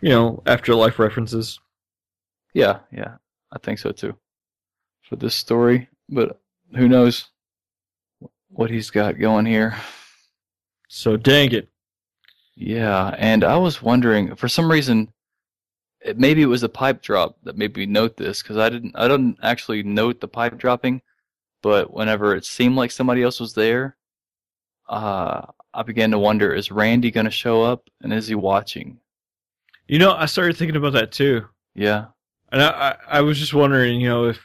Speaker 1: you know afterlife references.
Speaker 2: Yeah, yeah, I think so too. For this story, but who knows what he's got going here.
Speaker 1: So dang it.
Speaker 2: Yeah, and I was wondering for some reason, it, maybe it was a pipe drop that made me note this because I didn't. I didn't actually note the pipe dropping, but whenever it seemed like somebody else was there, uh, I began to wonder: Is Randy going to show up, and is he watching?
Speaker 1: You know, I started thinking about that too,
Speaker 2: Yeah,
Speaker 1: and I I, I was just wondering, you know, if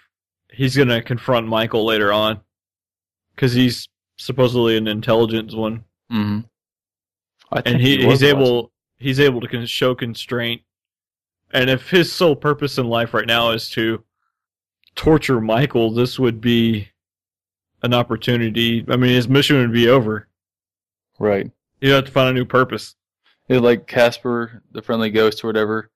Speaker 1: he's gonna confront Michael later on, because he's supposedly an intelligence one,
Speaker 2: hmm I
Speaker 1: and he,
Speaker 2: was
Speaker 1: he's
Speaker 2: watching.
Speaker 1: able he's able to show constraint. And if his sole purpose in life right now is to torture Michael, this would be an opportunity. I mean, his mission would be over.
Speaker 2: right.
Speaker 1: He'd have to find a new purpose.
Speaker 2: It's like Casper, the Friendly Ghost, or whatever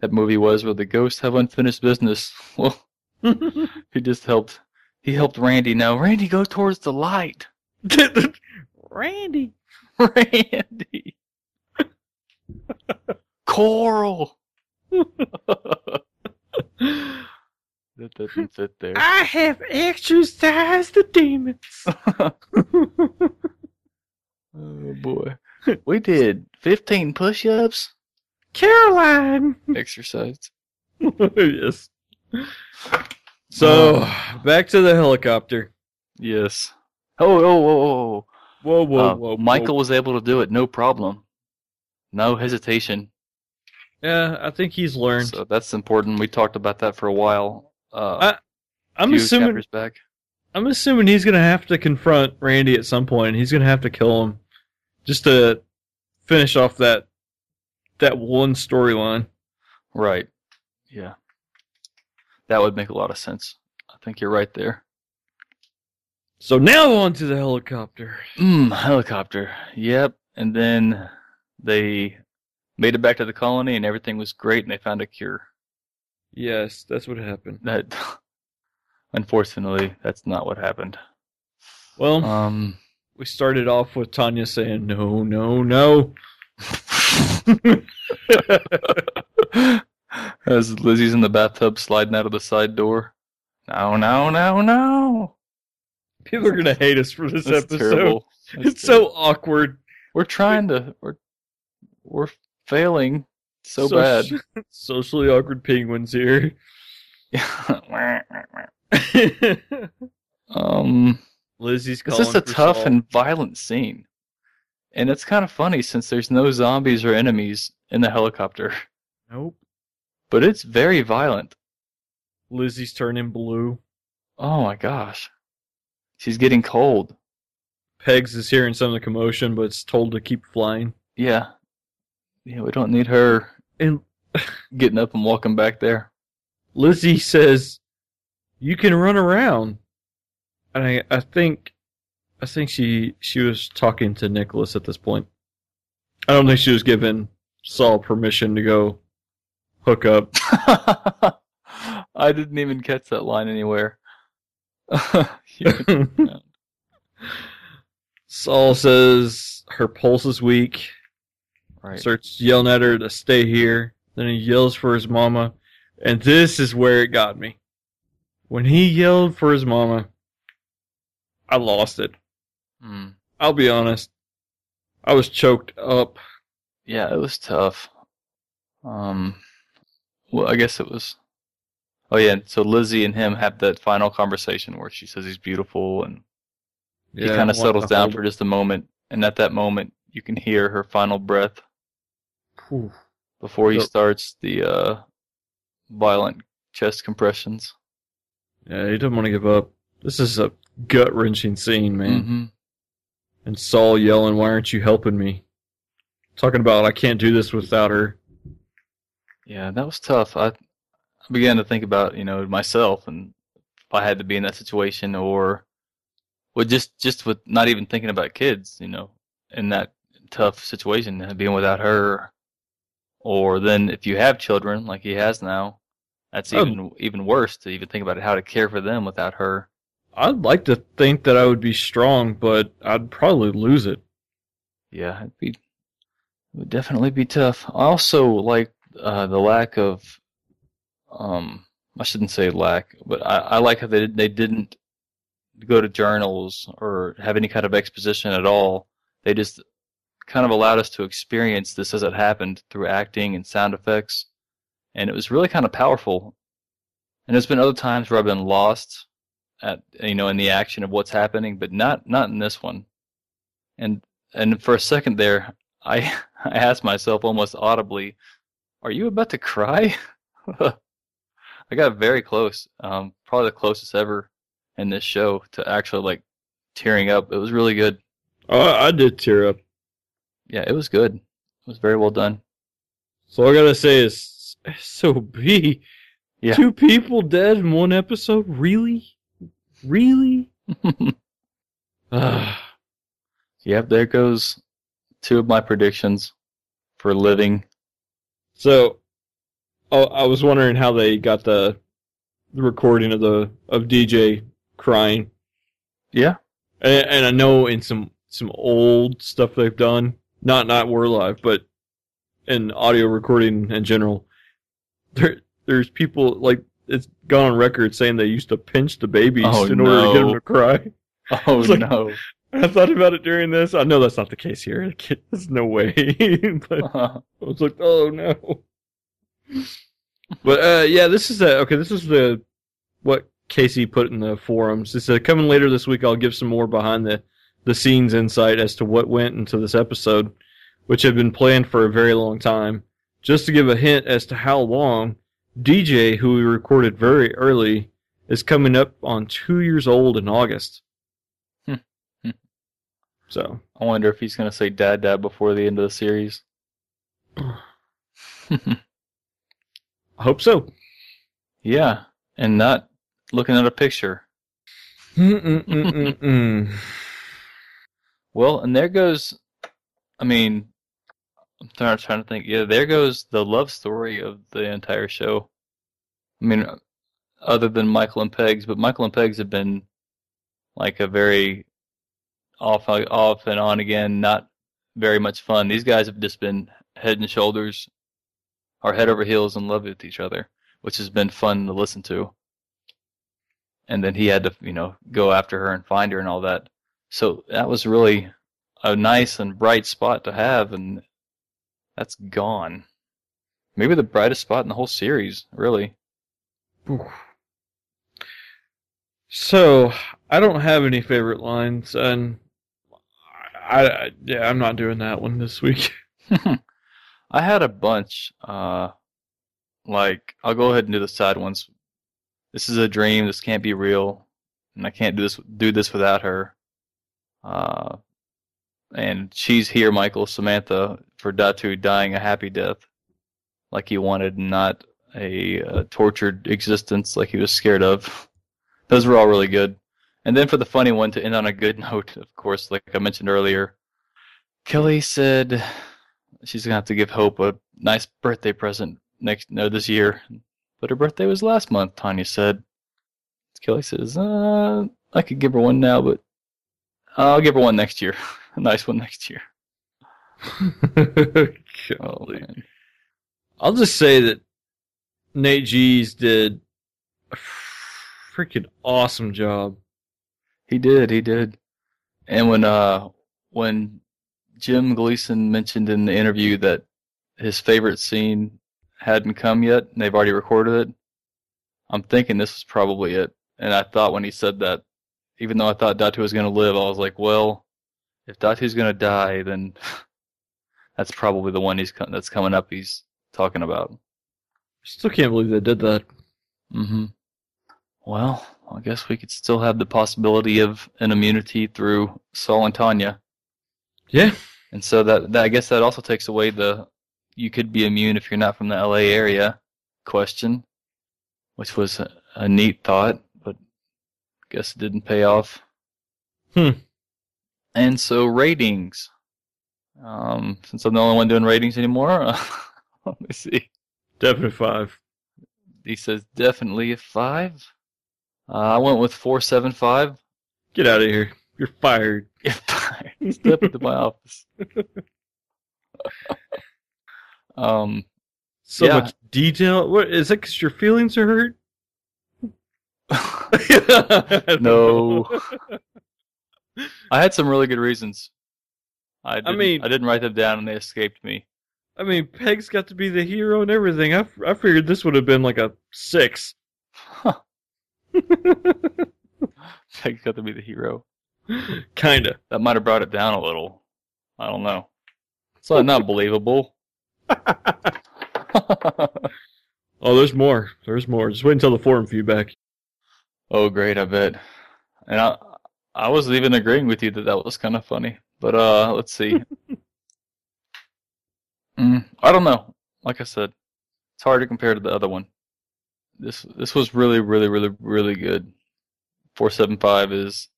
Speaker 2: that movie was, where the ghosts have unfinished business. *laughs* Well, *laughs* he just helped. He helped Randy. Now, Randy, go towards the light. *laughs*
Speaker 1: Randy.
Speaker 2: Randy. Coral. That doesn't fit there.
Speaker 1: I have exercised the demons. *laughs*
Speaker 2: oh boy. We did 15 push-ups.
Speaker 1: Carol Anne.
Speaker 2: Exercised. *laughs*
Speaker 1: yes. So back to the helicopter.
Speaker 2: Yes. Oh, oh, oh, oh.
Speaker 1: Whoa, whoa,
Speaker 2: Uh,
Speaker 1: whoa!
Speaker 2: Michael
Speaker 1: whoa.
Speaker 2: was able to do it, no problem. No hesitation.
Speaker 1: Yeah, I think he's learned.
Speaker 2: So that's important. We talked about that for a while. Uh,
Speaker 1: I- I'm assuming.
Speaker 2: back.
Speaker 1: I'm assuming he's gonna have to confront Randy at some point. He's gonna have to kill him, just to finish off that that one storyline.
Speaker 2: Right. Yeah. That would make a lot of sense. I think you're right there.
Speaker 1: So now on to the helicopter.
Speaker 2: Mm, helicopter. Yep. And then they made it back to the colony and everything was great and they found a cure.
Speaker 1: Yes, that's what happened.
Speaker 2: That *laughs* unfortunately that's not what happened.
Speaker 1: Well,
Speaker 2: Um
Speaker 1: we started off with Tanya saying no, no, no. *laughs*
Speaker 2: As Lizzie's in the bathtub sliding out of the side door. No, no, no, no.
Speaker 1: People are gonna hate us for this
Speaker 2: That's
Speaker 1: episode.
Speaker 2: terrible. That's
Speaker 1: It's so awkward.
Speaker 2: We're trying to. We're we're failing so bad. *laughs*
Speaker 1: Socially awkward penguins here. *laughs*
Speaker 2: um,
Speaker 1: Lizzie's
Speaker 2: it's
Speaker 1: calling
Speaker 2: just a
Speaker 1: for
Speaker 2: tough and violent scene, and it's kind of funny since there's no zombies or enemies in the helicopter,
Speaker 1: nope.
Speaker 2: but it's very violent.
Speaker 1: Lizzie's turning blue.
Speaker 2: Oh my gosh, she's getting cold.
Speaker 1: Pegs is hearing some of the commotion, but it's told to keep flying.
Speaker 2: Yeah, yeah, we don't need her
Speaker 1: And
Speaker 2: getting up and walking back there.
Speaker 1: Lizzie says, "You can run around." And I, I think, I think she she was talking to Nicholas at this point. I don't think she was giving Saul permission to go hook up. *laughs*
Speaker 2: I didn't even catch that line anywhere. *laughs* *laughs*
Speaker 1: Saul says her pulse is weak.
Speaker 2: Right.
Speaker 1: Starts yelling at her to stay here. Then he yells for his mama, and this is where it got me. When he yelled for his mama, I lost it.
Speaker 2: Hmm.
Speaker 1: I'll be honest. I was choked up.
Speaker 2: Yeah, it was tough. Um, well, I guess it was. Oh yeah, so Lizzie and him have that final conversation where she says he's beautiful, and he kind of settles down for just a moment, and at that moment, you can hear her final breath
Speaker 1: it. Whew.
Speaker 2: before he
Speaker 1: So-
Speaker 2: starts the uh, violent chest compressions.
Speaker 1: Yeah, he doesn't want to give up. This is a gut wrenching scene, man.
Speaker 2: hmm
Speaker 1: And Saul yelling, "Why aren't you helping me?" Talking about I can't do this without her.
Speaker 2: Yeah, that was tough. I, I began to think about you know myself and if I had to be in that situation, or well, just just with not even thinking about kids, you know, in that tough situation, being without her, or then if you have children like he has now, that's
Speaker 1: Oh.
Speaker 2: even even worse to even think about how to care for them without her.
Speaker 1: I'd like to think that I would be strong, but I'd probably lose it.
Speaker 2: Yeah, it'd be it would definitely be tough. I also like uh, the lack of um I shouldn't say lack, but I, I like how they they didn't go to journals or have any kind of exposition at all. They just kind of allowed us to experience this as it happened through acting and sound effects, and it was really kind of powerful. And there's been other times where I've been lost at you know in the action of what's happening, but not not in this one. And and for a second there, I *laughs* I asked myself almost audibly, "Are you about to cry?" *laughs* I got very close, um, probably the closest ever in this show to actually like tearing up. It was really good.
Speaker 1: Oh, I did tear up.
Speaker 2: Yeah, it was good. It was very well done.
Speaker 1: So all I gotta say is, SOB. *laughs*
Speaker 2: Yeah.
Speaker 1: Two people dead in one episode? Really? Really? *laughs* Ah,
Speaker 2: Yep, there goes two of my predictions for living.
Speaker 1: so, oh, I was wondering how they got the, the recording of the of DJ crying,
Speaker 2: Yeah,
Speaker 1: and, and I know in some some old stuff they've done, not not We're Alive, but in audio recording in general, there there's people like it's gone on record saying they used to pinch the babies
Speaker 2: Oh,
Speaker 1: in order to get them to cry. *laughs*
Speaker 2: Oh
Speaker 1: like-
Speaker 2: no.
Speaker 1: I thought about it during this. I know that's not the case here. *laughs* There's no way. *laughs* but I was like, oh no. But uh, yeah, this is a, okay. This is the what Casey put in the forums. It said coming later this week. I'll give some more behind the the scenes insight as to what went into this episode, which had been planned for a very long time. Just to give a hint as to how long, DJ, who we recorded very early, is coming up on two years old in August.
Speaker 2: Hmm. Hmm.
Speaker 1: so
Speaker 2: I wonder if he's gonna say "dad, dad" before the end of the series. *sighs*
Speaker 1: I hope so.
Speaker 2: yeah, and not looking at a picture.
Speaker 1: Mm-mm-mm-mm-mm.
Speaker 2: Well, and there goes. I mean, I'm trying, trying to think. Yeah, there goes the love story of the entire show. I mean, other than Michael and Pegs, but Michael and Pegs have been like a very off, off and on again, not very much fun. These guys have just been head and shoulders, are head over heels in love with each other, which has been fun to listen to. And then he had to, you know, go after her and find her and all that. So that was really a nice and bright spot to have, and that's gone. Maybe the brightest spot in the whole series, really.
Speaker 1: Oof. So I don't have any favorite lines, and I, I yeah, I'm not doing that one this week. *laughs* *laughs*
Speaker 2: I had a bunch. Uh, like I'll go ahead and do the sad ones. This is a dream. This can't be real, and I can't do this do this without her. Uh, and she's here, Michael Samantha, for Datu dying a happy death, like he wanted, not a, tortured existence like he was scared of. Those were all really good. And then for the funny one to end on a good *laughs* note, of course, like I mentioned earlier, Kelly said she's gonna have to give Hope a nice birthday present next no this year. But her birthday was last month, Tanya said. Kelly says, uh, I could give her one now, but I'll give her one next year. *laughs* a nice one next year. *laughs* Oh man.
Speaker 1: I'll just say that Nate G's did a freaking awesome job.
Speaker 2: He did, he did. And when uh when Jim Gleason mentioned in the interview that his favorite scene hadn't come yet and they've already recorded it, I'm thinking this was probably it. And I thought when he said that, even though I thought Datu was gonna live, I was like, well, if Datu's gonna die, then *laughs* that's probably the one he's co- that's coming up. He's talking about.
Speaker 1: Still can't believe they did that.
Speaker 2: Mm-hmm. Well, I guess we could still have the possibility of an immunity through Saul and Tanya.
Speaker 1: Yeah.
Speaker 2: And so that, that I guess that also takes away the you could be immune if you're not from the LA area question, which was a, a neat thought, guess it didn't pay off.
Speaker 1: Hmm.
Speaker 2: And so ratings. Um, since I'm the only one doing ratings anymore, *laughs* let me see.
Speaker 1: Definitely five.
Speaker 2: He says definitely a five. Uh, I went with four seven five.
Speaker 1: Get out of here. You're fired. *laughs* Fired.
Speaker 2: Step into my office. *laughs* um,
Speaker 1: So
Speaker 2: Yeah.
Speaker 1: much detail. What is that? Because your feelings are hurt? *laughs*
Speaker 2: No. *laughs* I had some really good reasons. I, didn't, I
Speaker 1: mean-
Speaker 2: I didn't write them down and they escaped me.
Speaker 1: I mean, Peg's got to be the hero and everything. I, I figured this would have been like a six. *laughs*
Speaker 2: Peg's got to be the hero.
Speaker 1: Kinda.
Speaker 2: That might have brought it down a little. I don't know. It's not, not believable.
Speaker 1: Oh, there's more. There's more. Just wait until the forum feedback.
Speaker 2: Oh, great! I bet. And I, I was even agreeing with you that that was kind of funny. But uh, let's see. *laughs* mm, I don't know. Like I said, it's hard to compare to the other one. This this was really, really, really, really good. Four seven five is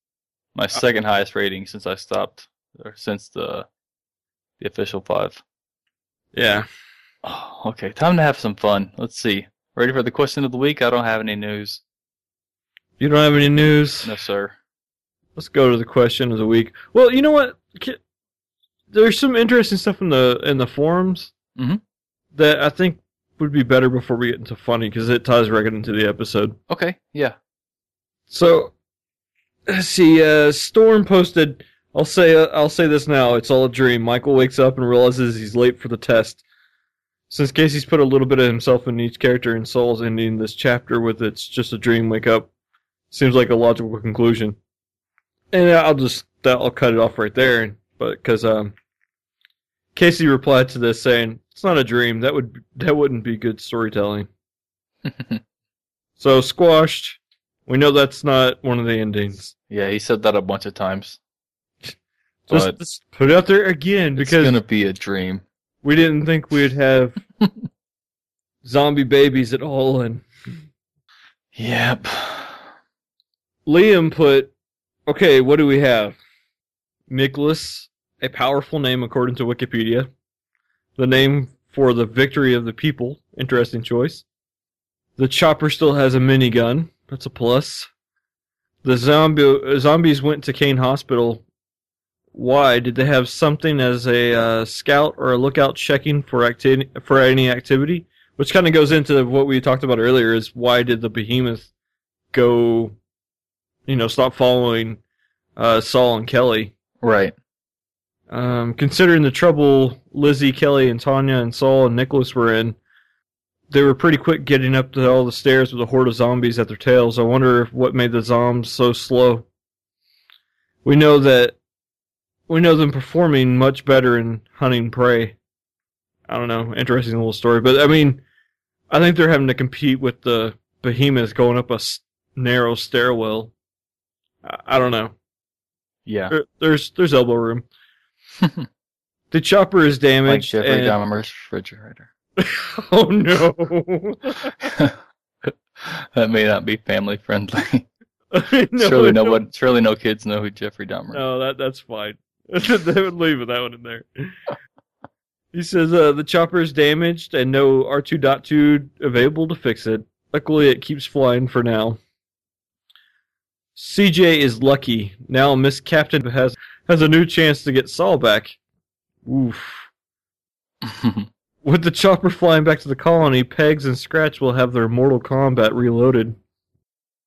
Speaker 2: my second highest rating since I stopped, or since the the official five.
Speaker 1: Yeah.
Speaker 2: Oh, okay, time to have some fun. Let's see. Ready for the question of the week? I don't have any news.
Speaker 1: You don't have any news?
Speaker 2: No, sir.
Speaker 1: Let's go to the question of the week. Well, you know what? There's some interesting stuff in the in the forums
Speaker 2: Mhm.
Speaker 1: that I think would be better before we get into funny because it ties right into the episode.
Speaker 2: Okay, yeah.
Speaker 1: So, let's see. Uh, Storm posted. I'll say. Uh, I'll say this now. It's all a dream. Michael wakes up and realizes he's late for the test. Since Casey's put a little bit of himself in each character, and Saul's ending this chapter with "It's just a dream. Wake up." Seems like a logical conclusion. And I'll just I'll cut it off right there. But because um, Casey replied to this saying, "It's not a dream. That would that wouldn't be good storytelling." *laughs* So squashed. We know that's not one of the endings.
Speaker 2: yeah, he said that a bunch of times. *laughs*
Speaker 1: Just,
Speaker 2: But
Speaker 1: just put it out there again because it's
Speaker 2: gonna be a dream.
Speaker 1: we didn't think we'd have *laughs* zombie babies at all. And
Speaker 2: Yep.
Speaker 1: Liam put, okay, what do we have? Nicholas, a powerful name according to Wikipedia. The name for the victory of the people. Interesting choice. The chopper still has a minigun. That's a plus. The zombie zombies went to Kane Hospital why did they have something as a uh, scout or a lookout checking for activity for any activity? Which kind of goes into what we talked about earlier is why did the behemoth go, you know, stop following uh, Saul and Kelly?
Speaker 2: Right.
Speaker 1: Um, considering the trouble Lizzie, Kelly, and Tanya, and Saul and Nicholas were in, they were pretty quick getting up to all the stairs with a horde of zombies at their tails. I wonder what made the zombies so slow. We know that we know them performing much better in hunting prey. I don't know, interesting little story, but I mean, I think they're having to compete with the behemoths going up a narrow stairwell. I, I don't know.
Speaker 2: Yeah.
Speaker 1: There, there's there's elbow room. *laughs* the chopper is
Speaker 2: like
Speaker 1: damaged.
Speaker 2: Jeffrey
Speaker 1: and-
Speaker 2: Dahmer's refrigerator. *laughs*
Speaker 1: oh no! *laughs*
Speaker 2: that may not be family friendly.
Speaker 1: no
Speaker 2: surely no
Speaker 1: no,
Speaker 2: one, surely no kids know who Jeffrey Dahmer.
Speaker 1: No, that that's fine. they would leave that one in there. He says uh, the chopper is damaged and no R2.2 available to fix it. Luckily, it keeps flying for now. CJ is lucky. Now Miss Captain has has a new chance to get Saul back. Oof. *laughs* With the chopper flying back to the colony, Pegs and Scratch will have their Mortal Kombat reloaded.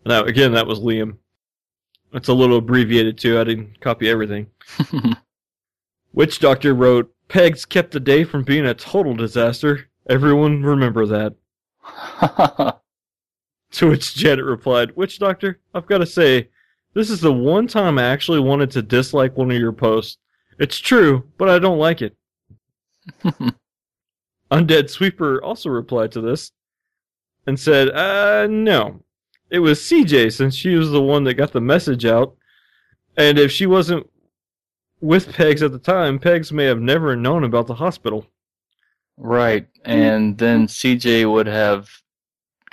Speaker 1: Now, again, that was Liam. It's a little abbreviated too. I didn't copy everything. *laughs* Witch Doctor wrote, Pegs kept the day from being a total disaster. Everyone remember that. *laughs* To which Janet replied, Witch Doctor, I've got to say, this is the one time I actually wanted to dislike one of your posts. It's true, but I don't like it. *laughs* Undead Sweeper also replied to this and said, uh, no. It was CJ since she was the one that got the message out. And if she wasn't with Pegs at the time, Pegs may have never known about the hospital.
Speaker 2: right. And then CJ would have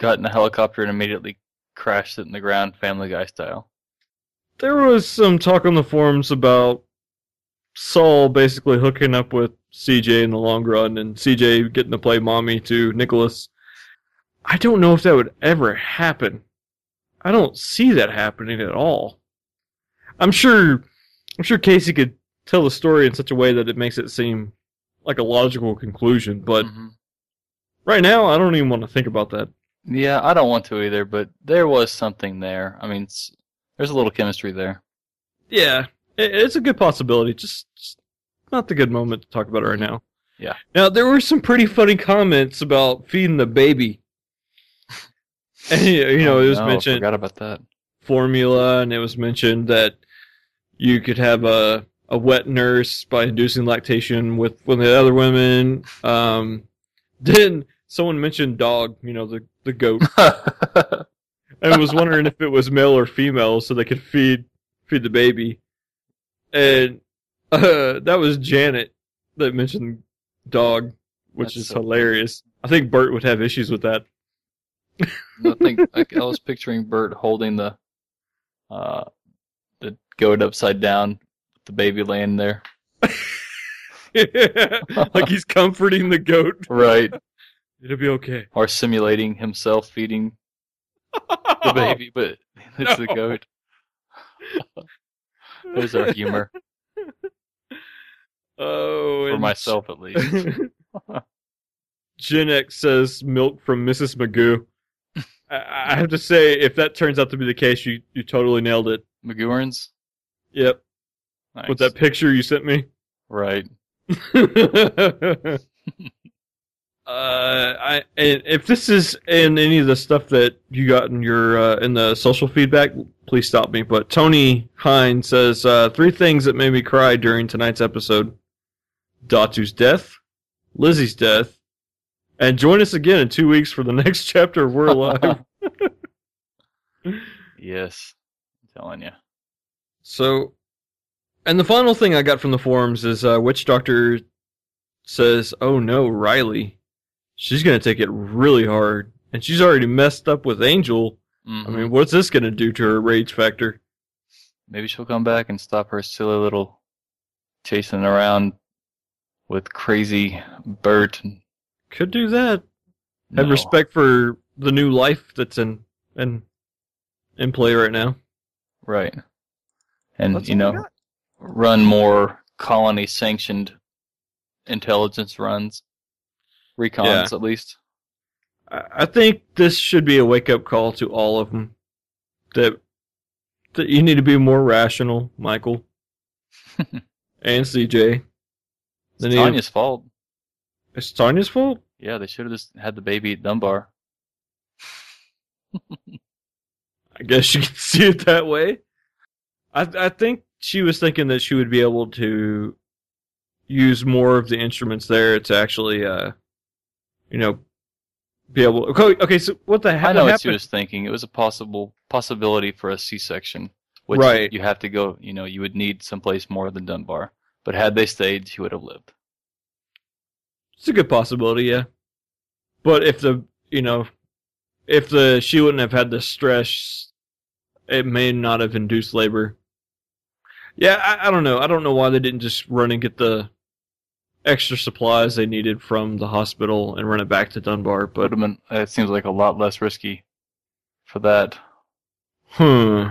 Speaker 2: gotten a helicopter and immediately crashed it in the ground, Family Guy style.
Speaker 1: There was some talk on the forums about Saul basically hooking up with CJ in the long run and CJ getting to play mommy to Nicholas. I don't know if that would ever happen. I don't see that happening at all. I'm sure I'm sure Casey could tell the story in such a way that it makes it seem like a logical conclusion, but
Speaker 2: Mhm.
Speaker 1: right now I don't even want to think about that.
Speaker 2: Yeah, I don't want to either, but there was something there. I mean, there's a little chemistry there.
Speaker 1: Yeah, it, it's a good possibility. Just, just not the good moment to talk about it right now.
Speaker 2: Yeah.
Speaker 1: Now there were some pretty funny comments about feeding the baby. *laughs* And you know,
Speaker 2: Oh,
Speaker 1: it was
Speaker 2: no, I
Speaker 1: mentioned
Speaker 2: forgot about that.
Speaker 1: formula, and it was mentioned that you could have a a wet nurse by inducing lactation with one of the other women. Um, *laughs* then someone mentioned dog, you know, the the goat, *laughs* and was wondering if it was male or female, so they could feed feed the baby. And uh, *laughs* that was Janet that mentioned dog, which
Speaker 2: That's
Speaker 1: is
Speaker 2: so funny.
Speaker 1: hilarious. I think Bert would have issues with that.
Speaker 2: I *laughs* think I, I was picturing Bert holding the uh, the goat upside down, with the baby laying there.
Speaker 1: like he's comforting the goat.
Speaker 2: Right.
Speaker 1: It'll be okay.
Speaker 2: Or simulating himself feeding the *laughs* baby, but *laughs* it's the goat. *laughs* There's our humor
Speaker 1: Oh,
Speaker 2: for myself at least.
Speaker 1: Gen X says milk from Mrs. Magoo. I, I have to say, if that turns out to be the case, you, you totally nailed it.
Speaker 2: McGourns.
Speaker 1: Yep,
Speaker 2: Nice.
Speaker 1: with that picture you sent me.
Speaker 2: Right.
Speaker 1: Uh, I if this is in any of the stuff that you got in your uh, in the social feedback, please stop me. But Tony Hine says uh, three things that made me cry during tonight's episode: Datu's death, Lizzie's death, and join us again in two weeks for the *laughs* next chapter of We're Alive. *laughs*
Speaker 2: Yes. I'm telling you.
Speaker 1: So, and the final thing I got from the forums is uh, Witch Doctor says, "Oh no, Riley, she's gonna take it really hard, and she's already messed up with Angel. I
Speaker 2: Mhm.
Speaker 1: mean, what's this gonna do to her rage factor?"
Speaker 2: Maybe she'll come back and stop her silly little chasing around with crazy Bert. and-
Speaker 1: Could do that. Have respect for the new life that's in in in play right now.
Speaker 2: Right. And
Speaker 1: That's
Speaker 2: you know, run more colony sanctioned intelligence runs, recons
Speaker 1: Yeah.
Speaker 2: at least.
Speaker 1: I I think this should be a wake up call to all of them that that you need to be more rational, Michael *laughs* and CJ. They
Speaker 2: It's Tanya's fault.
Speaker 1: It's Tanya's fault.
Speaker 2: Yeah, they should have just had the baby at Dunbar.
Speaker 1: I guess you can *laughs* see it that way. I I think she was thinking that she would be able to use more of the instruments there to actually, uh, you know, be able. Okay, okay so what the hell?
Speaker 2: I know what she
Speaker 1: happened?
Speaker 2: was thinking. It was a possible possibility for a C-section, which
Speaker 1: Right.
Speaker 2: you have to go. You know, you would need someplace more than Dunbar. But had they stayed, she would have lived.
Speaker 1: It's a good possibility, yeah. But if the you know, if the she wouldn't have had the stress, it may not have induced labor. Yeah, I, I don't know. I don't know why they didn't just run and get the extra supplies they needed from the hospital and run it back to Dunbar. But
Speaker 2: been. It seems like a lot less risky for that.
Speaker 1: hmm.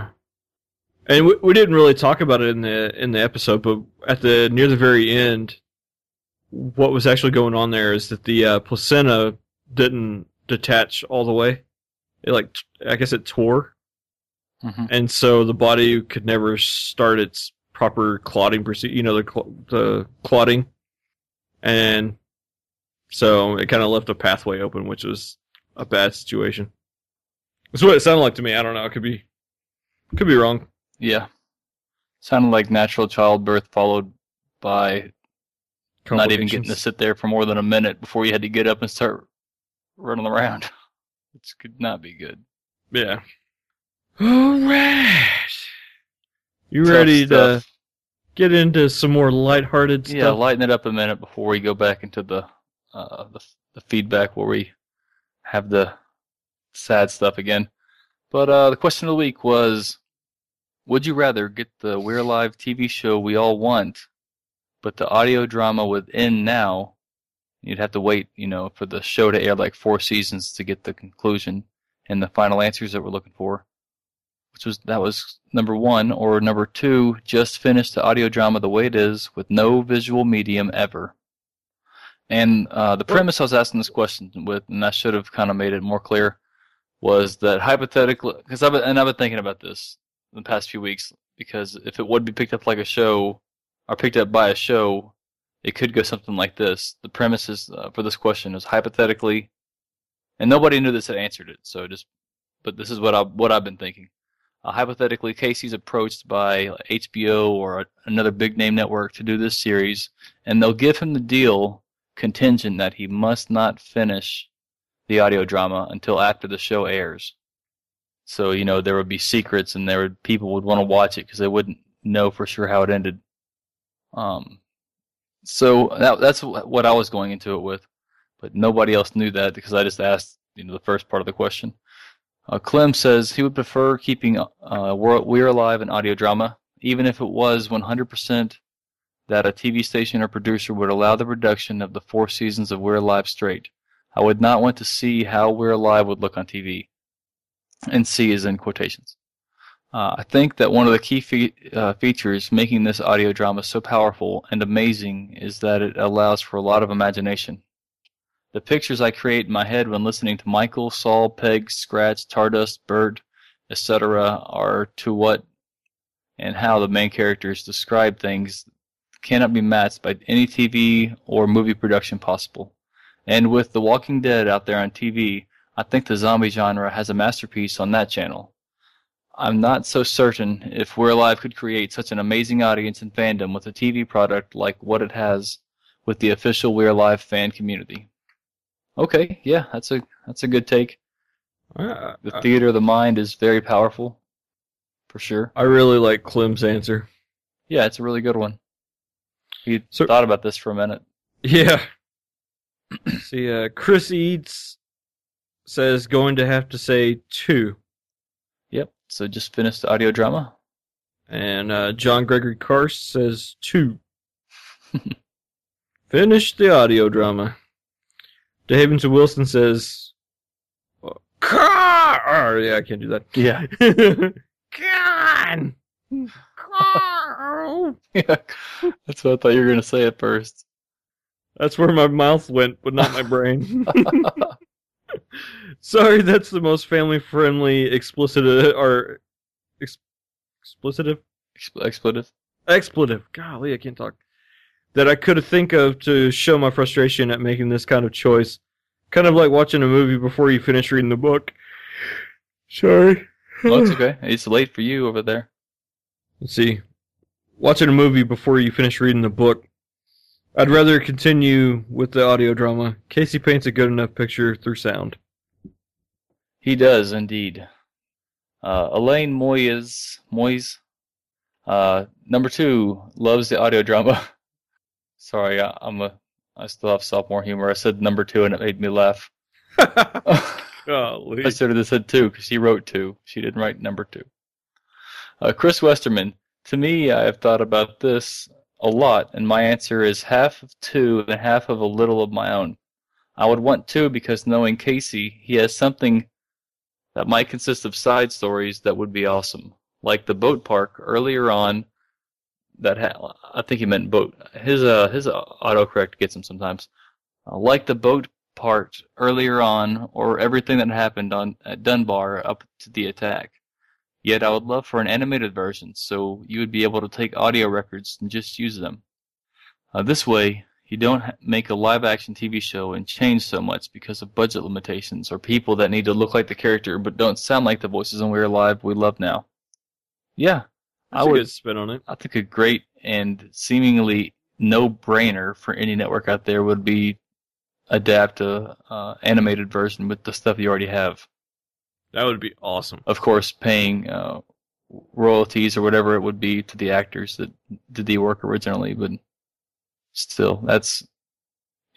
Speaker 1: And we, we didn't really talk about it in the in the episode, but at the near the very end, what was actually going on there is that the uh, placenta didn't detach all the way. It like I guess it tore,
Speaker 2: hmm
Speaker 1: and so the body could never start its proper clotting procedure. You know the cl- the clotting, and so it kind of left a pathway open, which was a bad situation. That's what it sounded like to me. I don't know. It could be could be wrong.
Speaker 2: Yeah, sounded like natural childbirth followed by not even getting to sit there for more than a minute before you had to get up and start running around. *laughs* Which could not be good.
Speaker 1: Yeah. All right. You
Speaker 2: Tough
Speaker 1: ready to
Speaker 2: stuff.
Speaker 1: Get into some more lighthearted
Speaker 2: Yeah,
Speaker 1: stuff?
Speaker 2: Yeah, lighten it up a minute before we go back into the uh, the, the feedback where we have the sad stuff again. But uh, the question of the week was: Would you rather get the We're Alive TV show we all want, but the audio drama within now? You'd have to wait, you know, for the show to air like four seasons to get the conclusion and the final answers that we're looking for. Which was that was number one, or number two, just finished the audio drama the way it is with no visual medium ever. And uh, the premise I was asking this question with, and I should have kind of made it more clear, was that hypothetically, because I've been, and I've been thinking about this in the past few weeks, because if it would be picked up like a show, or picked up by a show, it could go something like this. The premise is uh, for this question is hypothetically, and nobody knew this had answered it, so just, but this is what I what I've been thinking. Uh, hypothetically, Casey's approached by HBO or a, another big name network to do this series, and they'll give him the deal contingent that he must not finish the audio drama until after the show airs. So you know there would be secrets, and there would people would want to watch it because they wouldn't know for sure how it ended. Um, so that that's what I was going into it with, but nobody else knew that because I just asked you know the first part of the question. Uh, Clem says he would prefer keeping uh, We're Alive an audio drama, even if it was 100% that a TV station or producer would allow the production of the four seasons of We're Alive straight. I would not want to see how We're Alive would look on TV. And C is in quotations. Uh, I think that one of the key fe- uh, features making this audio drama so powerful and amazing is that it allows for a lot of imagination. The pictures I create in my head when listening to Michael, Saul, Peg, Scratch, Tardust, Bert, etc., are to what and how the main characters describe things cannot be matched by any TV or movie production possible. And with The Walking Dead out there on TV, I think the zombie genre has a masterpiece on that channel. I'm not so certain if We're Alive could create such an amazing audience and fandom with a TV product like what it has with the official We're Alive fan community. Okay, yeah, that's a that's a good take.
Speaker 1: Uh,
Speaker 2: The theater of the mind is very powerful, for sure.
Speaker 1: I really like Clem's answer.
Speaker 2: Yeah, it's a really good one. He
Speaker 1: So-
Speaker 2: thought about this for a minute.
Speaker 1: Yeah. *clears throat* See, uh, Chris Eats says going to have to say two,
Speaker 2: Yep. So just finished the audio drama.
Speaker 1: and uh, John Gregory Karst says two. *laughs* Finish the audio drama. DeHavenson Wilson says, Car! Yeah, I can't do that.
Speaker 2: Yeah. *laughs*
Speaker 1: Con! *laughs*
Speaker 2: yeah, that's what I thought you were gonna say at first.
Speaker 1: That's where my mouth went, but not my brain. *laughs* Sorry, that's the most family-friendly explicit uh, or ex- explicitive
Speaker 2: Expl- expletive.
Speaker 1: expletive. Golly, I can't talk. That I could think of to show my frustration at making this kind of choice. Kind of like watching a movie before you finish reading the book. Sorry.
Speaker 2: Well, it's okay. It's late for you over there.
Speaker 1: Let's see. Watching a movie before you finish reading the book. I'd rather continue with the audio drama. Casey paints a good enough picture through sound.
Speaker 2: He does indeed. Uh, Elaine Moyes, Moyes, uh, number two, loves the audio drama. *laughs* Sorry, I, I'm a, I still have sophomore humor. I said number two and it made me laugh. *laughs*
Speaker 1: Golly.
Speaker 2: I should have said two because she wrote two. She didn't write number two. Uh, Chris Westerman. To me, I have thought about this a lot, and my answer is half of two and half of a little of my own. I would want two because knowing Casey, he has something that might consist of side stories that would be awesome, like the boat park earlier on. That ha- I think he meant boat. His uh his autocorrect gets him sometimes. Uh, like the boat part earlier on, or everything that happened on at Dunbar up to the attack. Yet I would love for an animated version, so you would be able to take audio records and just use them. Uh, this way, you don't ha- make a live-action TV show and change so much because of budget limitations or people that need to look like the character but don't sound like the voices in We're Alive we love now. Yeah,
Speaker 1: That's
Speaker 2: I would.
Speaker 1: spin on it.
Speaker 2: I think a great and seemingly no-brainer for any network out there would be adapt a uh, animated version with the stuff you already have.
Speaker 1: That would be awesome.
Speaker 2: Of course, paying uh, royalties or whatever it would be to the actors that did the work originally, but still, that's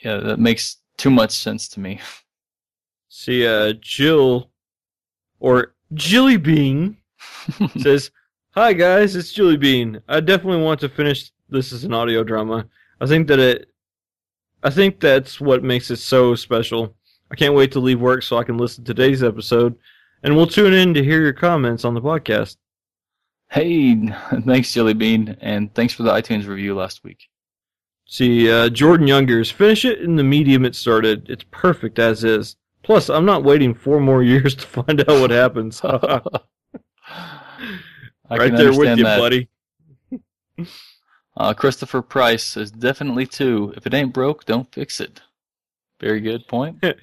Speaker 2: yeah, that makes too much sense to me.
Speaker 1: See, uh, Jill, or Jilly Bean, *laughs* says, Hi guys, it's Julie Bean. I definitely want to finish this as an audio drama. I think that it, I think that's what makes it so special. I can't wait to leave work so I can listen to today's episode, and we'll tune in to hear your comments on the podcast.
Speaker 2: hey, *laughs* thanks, Jelly Bean, and thanks for the iTunes review last week.
Speaker 1: See, uh, Jordan Youngers, finish it in the medium it started. It's perfect as is. Plus, I'm not waiting four more *laughs* years to find out what happens. *laughs*
Speaker 2: I
Speaker 1: right
Speaker 2: can
Speaker 1: there with you,
Speaker 2: that.
Speaker 1: buddy. *laughs*
Speaker 2: Uh, Christopher Price says definitely two. If it ain't broke, don't fix it. Very good point. *laughs*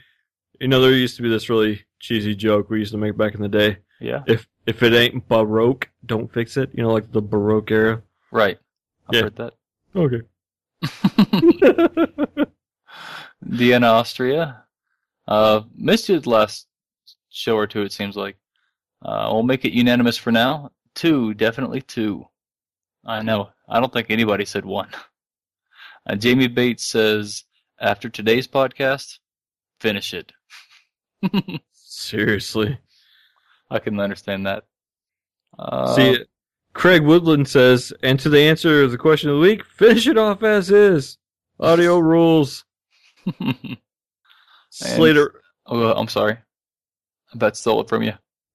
Speaker 1: You know, there used to be this really cheesy joke we used to make back in the day.
Speaker 2: Yeah,
Speaker 1: If if it ain't baroque, don't fix it. You know, like the baroque era.
Speaker 2: right. I've
Speaker 1: Yeah.
Speaker 2: heard that.
Speaker 1: Okay. *laughs*
Speaker 2: Vienna, Austria. Uh, missed you the last show or two, it seems like. Uh, we'll make it unanimous for now. Two, definitely two. I know. I don't think anybody said one. Uh, Jamie Bates says, after today's podcast, finish it. *laughs*
Speaker 1: Seriously.
Speaker 2: I can understand that. Uh,
Speaker 1: See, Craig Woodland says, and to the answer to the question of the week, finish it off as is. Audio *laughs* rules. Slater.
Speaker 2: oh, I'm sorry. I bet stole it from you.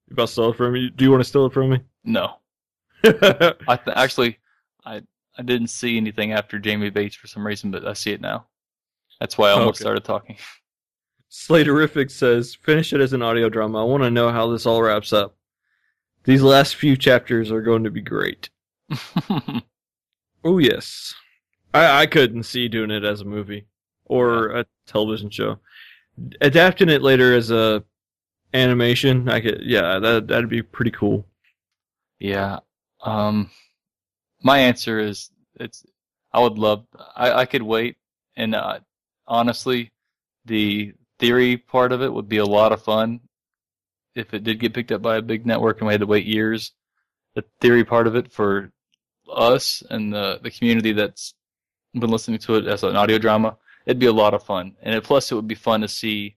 Speaker 1: You about to steal it from me? Do you want to steal it from me?
Speaker 2: No. *laughs* I th- actually, I I didn't see anything after Jamie Bates for some reason, but I see it now. That's why I almost
Speaker 1: Okay.
Speaker 2: started talking. *laughs*
Speaker 1: Slaterific says, finish it as an audio drama. I want to know how this all wraps up. These last few chapters are going to be great. *laughs* Oh, yes. I, I couldn't see doing it as a movie or a television show. Adapting it later as a animation, I could, yeah, that, that'd be pretty cool.
Speaker 2: Yeah. Um, my answer is it's. I would love. I I could wait, and uh, honestly, the theory part of it would be a lot of fun if it did get picked up by a big network and we had to wait years. The theory part of it for us and the the community that's been listening to it as an audio drama, it'd be a lot of fun. And it, plus, it would be fun to see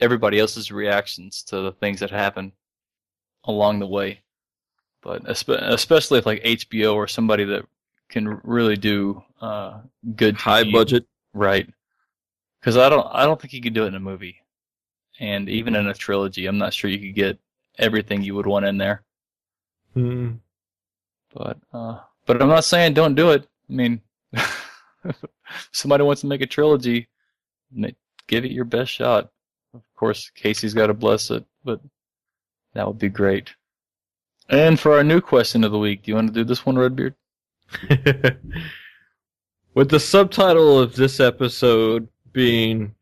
Speaker 2: everybody else's reactions to the things that happen along the way. But especially if like HBO or somebody that can really do uh, good
Speaker 1: High budget.
Speaker 2: Right. Because I don't, I don't think you could do it in a movie, and even in a trilogy, I'm not sure you could get everything you would want in there.
Speaker 1: Hmm.
Speaker 2: But uh, But I'm not saying don't do it. I mean, *laughs* somebody wants to make a trilogy, give it your best shot. Of course, Casey's got to bless it, but that would be great. And for our new question of the week, do you want to do this one, Redbeard? *laughs*
Speaker 1: With the subtitle of this episode being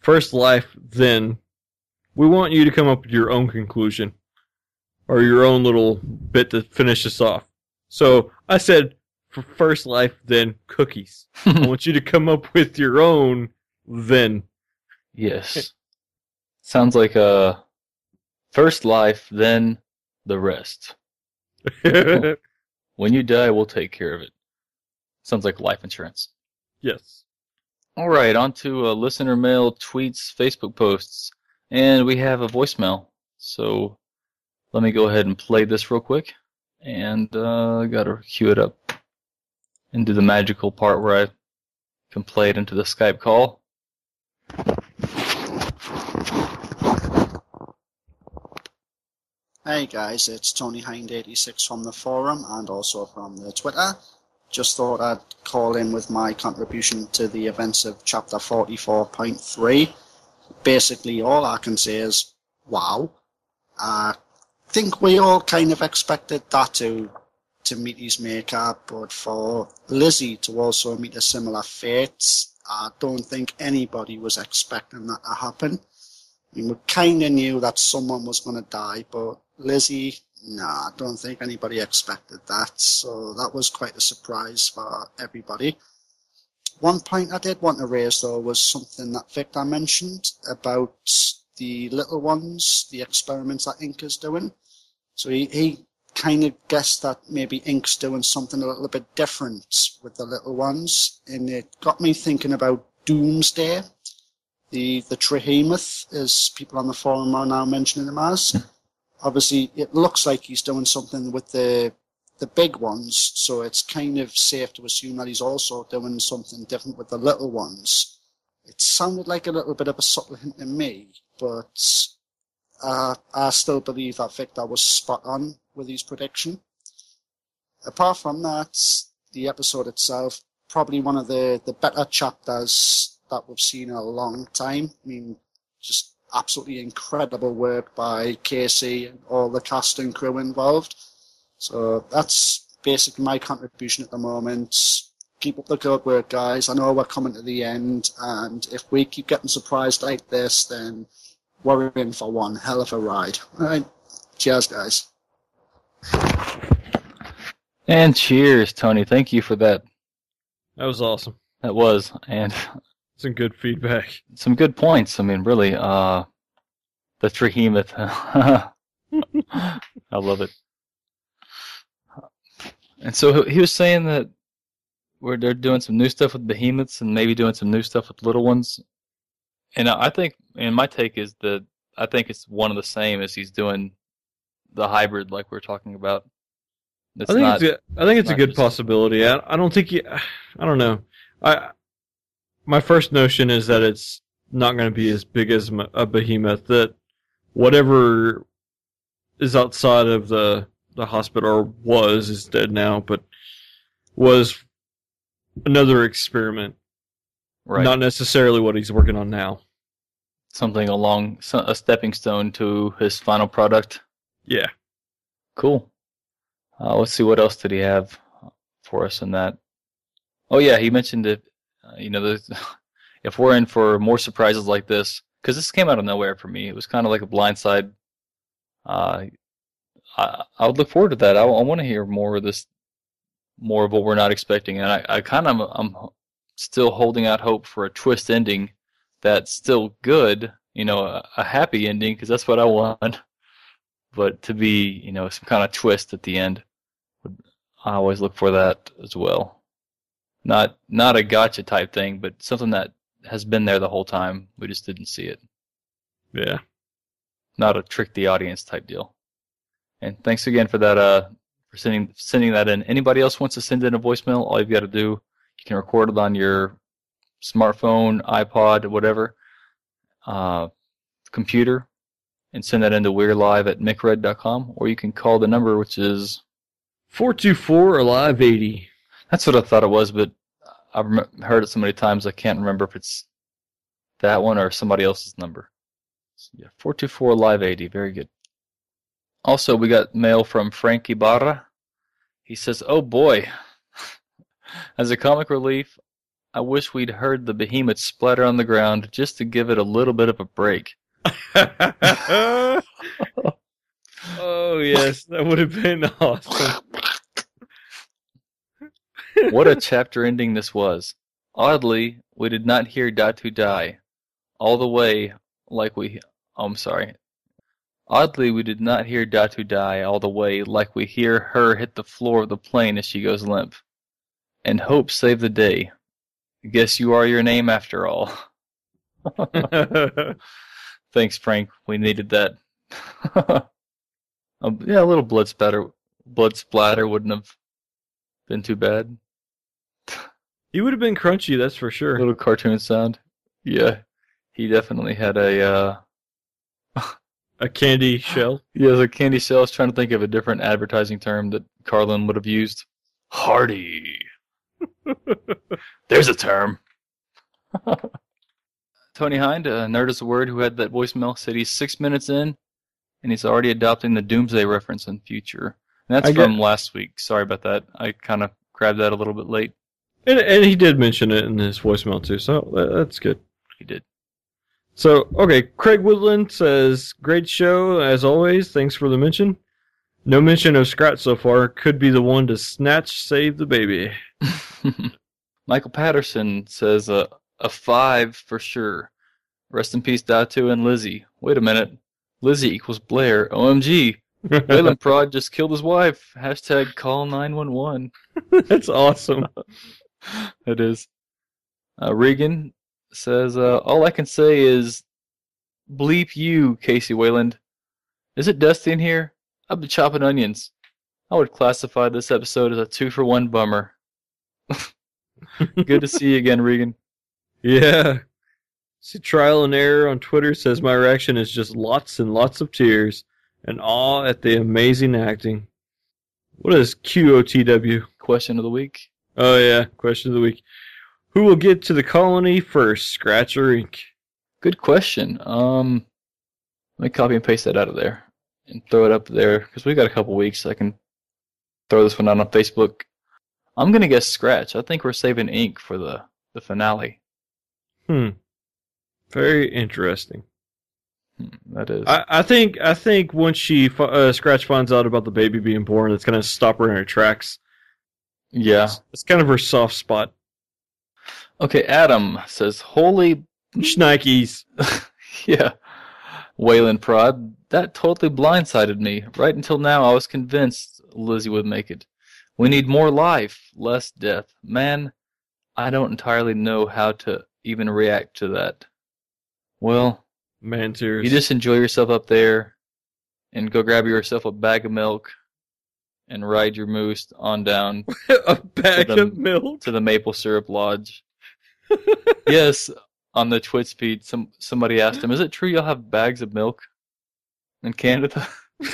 Speaker 1: First Life, then, we want you to come up with your own conclusion or your own little bit to finish this off. So I said, for First Life, then cookies. *laughs* I want you to come up with your own then.
Speaker 2: Yes. Sounds like a first life, then the rest. *laughs* When you die, we'll take care of it. Sounds like life insurance.
Speaker 1: yes.
Speaker 2: All right, on to uh, listener mail, tweets, Facebook posts, and we have a voicemail. So let me go ahead and play this real quick, and uh, gotta cue it up and do the magical part where I can play it into the Skype call.
Speaker 4: Hey guys, it's Tony Hind86 from the forum and also from the Twitter. Just thought I'd call in with my contribution to the events of chapter 44.3. Basically, all I can say is, wow. I think we all kind of expected that to, to meet his maker, but for Lizzie to also meet a similar fate, I don't think anybody was expecting that to happen. We kind of knew that someone was going to die, but Lizzie, nah, I don't think anybody expected that. So that was quite a surprise for everybody. One point I did want to raise though was something that Victor mentioned about the little ones, the experiments that Ink is doing. So he, he kind of guessed that maybe Ink's doing something a little bit different with the little ones, and it got me thinking about Doomsday, the the Trihemoth, as people on the forum are now mentioning him as. Obviously, it looks like he's doing something with the the big ones, so it's kind of safe to assume that he's also doing something different with the little ones. It sounded like a little bit of a subtle hint to me, but uh, I still believe that Victor was spot on with his prediction. Apart from that, the episode itself, probably one of the, the better chapters that we've seen in a long time. I mean, just absolutely incredible work by Casey and all the cast and crew involved. So that's basically my contribution at the moment. Keep up the good work, guys. I know we're coming to the end, and if we keep getting surprised like this, then we're in for one hell of a ride. All right. Cheers, guys.
Speaker 2: And cheers, Tony. Thank you for that.
Speaker 1: That was awesome.
Speaker 2: That was, and
Speaker 1: Some good feedback.
Speaker 2: some good points. I mean, really, uh, the Trihemoth. *laughs* I love it. And so he was saying that where they're doing some new stuff with behemoths and maybe doing some new stuff with little ones. And I think, and my take is that I think it's one of the same as he's doing the hybrid, like we are talking about. It's
Speaker 1: I think
Speaker 2: not,
Speaker 1: it's a, I think it's a good possibility. I, I don't think you, I don't know. I my first notion is that it's not going to be as big as a behemoth. That whatever is outside of the the hospital or was is dead now, but was another experiment,
Speaker 2: right.
Speaker 1: not necessarily what he's working on now.
Speaker 2: something along a stepping stone to his final product.
Speaker 1: Yeah.
Speaker 2: Cool. Uh, let's see what else did he have for us in that. Oh yeah, he mentioned that uh, you know *laughs* if we're in for more surprises like this because this came out of nowhere for me. It was kind of like a blindside. Uh, I I would look forward to that. I, I want to hear more of this, more of what we're not expecting, and I, I kind of I'm still holding out hope for a twist ending that's still good, you know, a, a happy ending because that's what I want. *laughs* But to be, you know, some kind of twist at the end, I always look for that as well. Not not a gotcha type thing, but something that has been there the whole time. We just didn't see it.
Speaker 1: Yeah.
Speaker 2: Not a trick the audience type deal. And thanks again for that. Uh, for sending sending that in. Anybody else wants to send in a voicemail? All you've got to do, you can record it on your smartphone, iPod, whatever, uh, computer, and send that into We're Alive at mickred.com, or you can call the number, which is
Speaker 1: 424 Alive 80.
Speaker 2: That's what I thought it was, but I've heard it so many times I can't remember if it's that one or somebody else's number. So, yeah, 424 Live 80. Very good. Also, we got mail from Frankie Barra. He says, Oh boy. *laughs* As a comic relief, I wish we'd heard the behemoth splatter on the ground just to give it a little bit of a break. *laughs* *laughs*
Speaker 1: oh, yes, that would have been awesome.
Speaker 2: What a chapter ending this was. Oddly, we did not hear Datu die all the way like we. Oh, I'm sorry. Oddly, we did not hear Datu die all the way like we hear her hit the floor of the plane as she goes limp. And hope saved the day. Guess you are your name after all. *laughs* Thanks, Frank. We needed that. *laughs* um, yeah, a little blood splatter. Blood splatter wouldn't have been too bad.
Speaker 1: He would have been crunchy, that's for sure.
Speaker 2: little cartoon sound. Yeah, he definitely had a. Uh, *laughs*
Speaker 1: A candy shell.
Speaker 2: yeah, the candy shell. I was trying to think of a different advertising term that Carlin would have used. Hardy. *laughs* There's a term. *laughs* Tony Hind, uh, nerd is a word, who had that voicemail, said he's six minutes in, and he's already adopting the Doomsday reference in future. And that's
Speaker 1: I get-
Speaker 2: from last week. Sorry about that. I kind of grabbed that a little bit late.
Speaker 1: And, and he did mention it in his voicemail, too, so that, that's good.
Speaker 2: He did.
Speaker 1: So, okay, Craig Woodland says, Great show, as always. Thanks for the mention. No mention of Scratch so far. Could be the one to snatch save the baby. *laughs*
Speaker 2: Michael Patterson says uh, a five for sure. Rest in peace, Datu and Lizzie. Wait a minute. Lizzie equals Blair. OMG. Wayland *laughs* Prod just killed his wife. Hashtag call 911.
Speaker 1: That's awesome. *laughs*
Speaker 2: It is. Uh, Regan says, uh, all I can say is bleep you, Casey Wayland. Is it dusty in here? I've been chopping onions. I would classify this episode as a two for one bummer. *laughs* Good to see you again, Regan.
Speaker 1: Yeah. See, Trial and Error on Twitter says my reaction is just lots and lots of tears and awe at the amazing acting. What is QOTW?
Speaker 2: Question of the week.
Speaker 1: Oh, yeah. Question of the week. Who will get to the colony first, Scratch or Ink?
Speaker 2: Good question. Um, let me copy and paste that out of there and throw it up there because we've got a couple weeks. So I can throw this one out on Facebook. I'm gonna guess Scratch. I think we're saving Ink for the the finale.
Speaker 1: Hmm. Very interesting.
Speaker 2: Hmm, That is.
Speaker 1: I, I think I think once she uh, Scratch finds out about the baby being born, it's gonna stop her in her tracks.
Speaker 2: Yeah.
Speaker 1: It's, it's kind of her soft spot.
Speaker 2: Okay. Adam says, "Holy
Speaker 1: Schnikes. *laughs*
Speaker 2: yeah, Wayland Prod. That totally blindsided me. Right until now, I was convinced Lizzie would make it. We need more life, less death. Man, I don't entirely know how to even react to that. Well,
Speaker 1: Man tears.
Speaker 2: you just enjoy yourself up there, and go grab yourself a bag of milk, and ride your moose on down *laughs*
Speaker 1: a bag
Speaker 2: the-
Speaker 1: of milk.
Speaker 2: to the maple syrup lodge. *laughs* yes, on the Twitch feed, some somebody asked him, "Is it true y'all have bags of milk in Canada?" *laughs*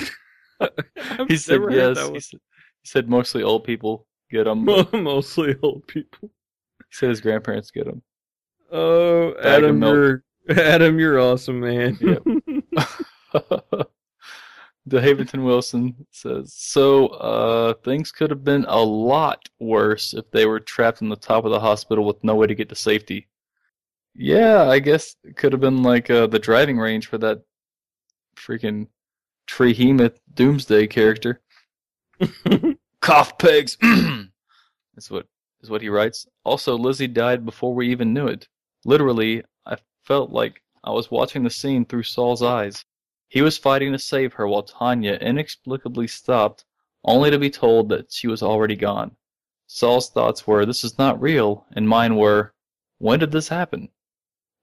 Speaker 2: He said yes. He said, he said mostly old people get them.
Speaker 1: Mostly old people.
Speaker 2: he said his grandparents get them.
Speaker 1: Oh, Adam, you're Adam, you're awesome, man.
Speaker 2: the Haventon Wilson says, "So, uh, things could have been a lot worse if they were trapped in the top of the hospital with no way to get to safety." Yeah, I guess it could have been like uh, the driving range for that freaking Trihemoth Doomsday character. *laughs* Cough pegs. That's *clears throat* what is what he writes. Also, Lizzie died before we even knew it. Literally, I felt like I was watching the scene through Saul's eyes. He was fighting to save her while Tanya inexplicably stopped, only to be told that she was already gone. Saul's thoughts were, This is not real, and mine were, When did this happen?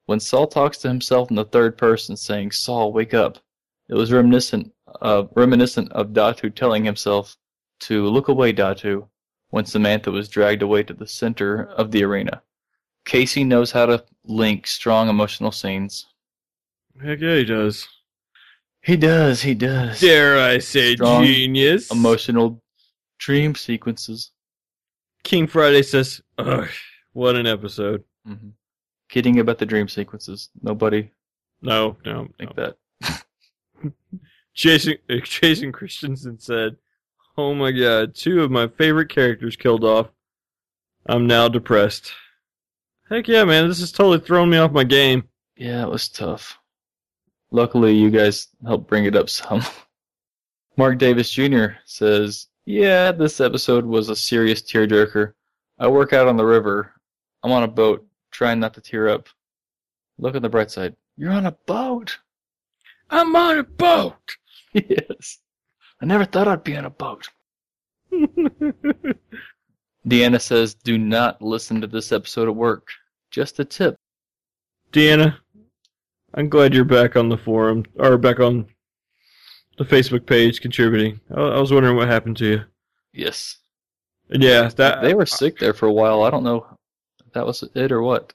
Speaker 2: When Saul talks to himself in the third person, saying, Saul, wake up, it was reminiscent of, reminiscent of Datu telling himself to look away, Datu, when Samantha was dragged away to the center of the arena. Casey knows how to link strong emotional scenes.
Speaker 1: Heck yeah, he does.
Speaker 2: He does, he does.
Speaker 1: Dare I say,
Speaker 2: Strong
Speaker 1: genius?
Speaker 2: Emotional Dream sequences.
Speaker 1: King Friday says, Ugh, what an episode.
Speaker 2: hmm Kidding about the dream sequences. Nobody
Speaker 1: No, no,
Speaker 2: think
Speaker 1: no.
Speaker 2: that. *laughs*
Speaker 1: Jason, uh, Jason Christensen said, Oh my god, two of my favorite characters killed off. I'm now depressed. Heck yeah, man, this has totally thrown me off my game.
Speaker 2: Yeah, it was tough. Luckily, you guys helped bring it up some. *laughs* Mark Davis Jr. says, Yeah, this episode was a serious tearjerker. I work out on the river. I'm on a boat, trying not to tear up. Look on the bright side. You're on a boat!
Speaker 1: I'm on a boat! *laughs*
Speaker 2: yes. I never thought I'd be on a boat. *laughs* Deanna says, Do not listen to this episode at work. Just a tip.
Speaker 1: Deanna, I'm glad you're back on the forum, or back on the Facebook page contributing. I, I was wondering what happened to you.
Speaker 2: Yes.
Speaker 1: Yeah, that
Speaker 2: They were sick there for a while. I don't know if that was it or what.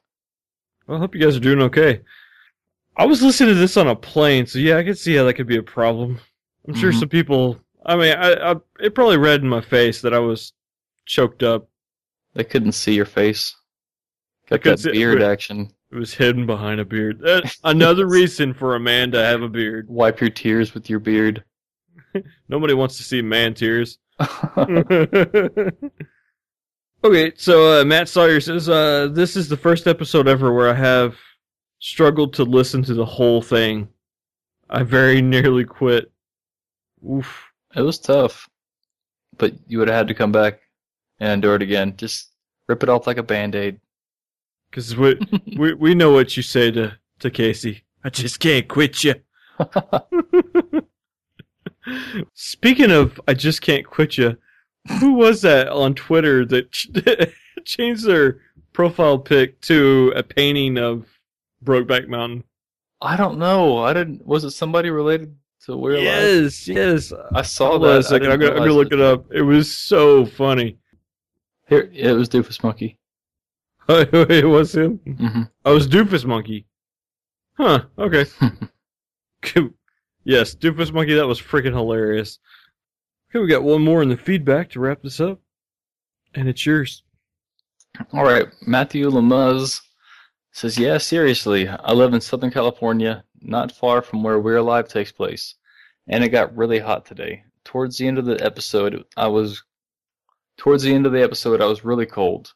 Speaker 1: Well, I hope you guys are doing okay. I was listening to this on a plane, so yeah, I could see how that could be a problem. I'm sure
Speaker 2: Mhm.
Speaker 1: some people. I mean, I, I it probably read in my face that I was choked up.
Speaker 2: They couldn't see your face. Got that beard action.
Speaker 1: It was hidden behind a beard. Uh, Another *laughs* reason for a man to have a beard.
Speaker 2: Wipe your tears with your beard. *laughs*
Speaker 1: Nobody wants to see man tears. *laughs* okay, so uh, Matt Sawyer says uh, this is the first episode ever where I have struggled to listen to the whole thing. I very nearly quit. Oof.
Speaker 2: it was tough. But you would have had to come back and do it again. Just rip it off like a band aid.
Speaker 1: Because we, *laughs* we we know what you say to, to Casey. I just can't quit you. *laughs* Speaking of, I just can't quit you. Who was that on Twitter that ch- *laughs* changed their profile pic to a painting of Brokeback Mountain?
Speaker 2: I don't know. I didn't. Was it somebody related to Alive?
Speaker 1: Yes, yes.
Speaker 2: I saw
Speaker 1: Hold
Speaker 2: that.
Speaker 1: a second. I'm gonna, I'm gonna look it up. It was so funny.
Speaker 2: Here, it was Doofus Monkey. *laughs*
Speaker 1: it was him.
Speaker 2: hmm
Speaker 1: Oh, it was Doofus Monkey. Huh. Okay. *laughs* yes, Doofus Monkey. That was freaking hilarious. Okay, we got one more in the feedback to wrap this up, and it's yours.
Speaker 2: All right, Matthew Lemuz says, "Yeah, seriously, I live in Southern California, not far from where We're Alive takes place, and it got really hot today. Towards the end of the episode, I was towards the end of the episode, I was really cold.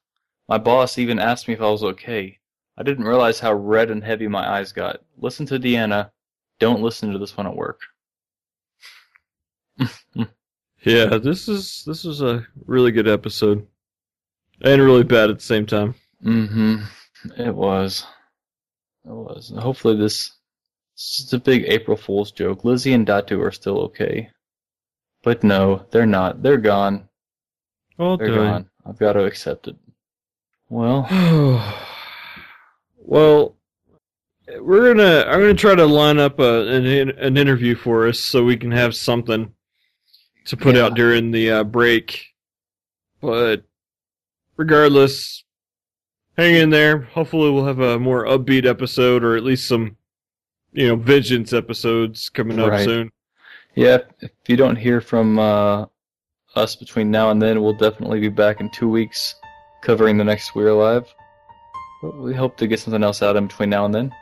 Speaker 2: My boss even asked me if I was okay. I didn't realize how red and heavy my eyes got. Listen to Deanna. Don't listen to this one at work." *laughs*
Speaker 1: Yeah, this is this is a really good episode, and really bad at the same time.
Speaker 2: Mm-hmm. It was. It was. Hopefully this, this is a big April Fool's joke. Lizzie and Datu are still okay. But no, they're not. They're gone.
Speaker 1: Well
Speaker 2: They're
Speaker 1: done.
Speaker 2: gone. I've got to accept it. Well, *sighs*
Speaker 1: well, we're gonna. I'm gonna try to line up a, an an interview for us so we can have something to put
Speaker 2: Yeah.
Speaker 1: out during the uh, break. But regardless, hang in there. Hopefully, we'll have a more upbeat episode, or at least some, you know, vengeance episodes coming up
Speaker 2: Right.
Speaker 1: soon.
Speaker 2: yeah, if you don't hear from uh, us between now and then, we'll definitely be back in two weeks covering the next We're Alive. But we hope to get something else out in between now and then.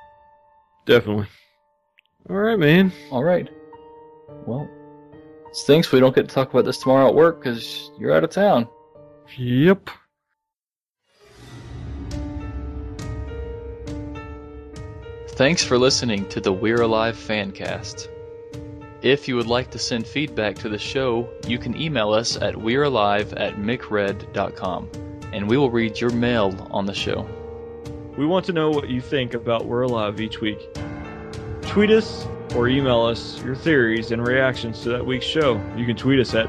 Speaker 1: Definitely. All right, man.
Speaker 2: All right. Well, stinks we don't get to talk about this tomorrow at work because you're out of town.
Speaker 1: Yep.
Speaker 2: Thanks for listening to the We're Alive Fancast. If you would like to send feedback to the show, you can email us at we'realive at mickred.com and we will read your mail on the show.
Speaker 1: We want to know what you think about We're Alive each week. Tweet us or email us your theories and reactions to that week's show. You can tweet us at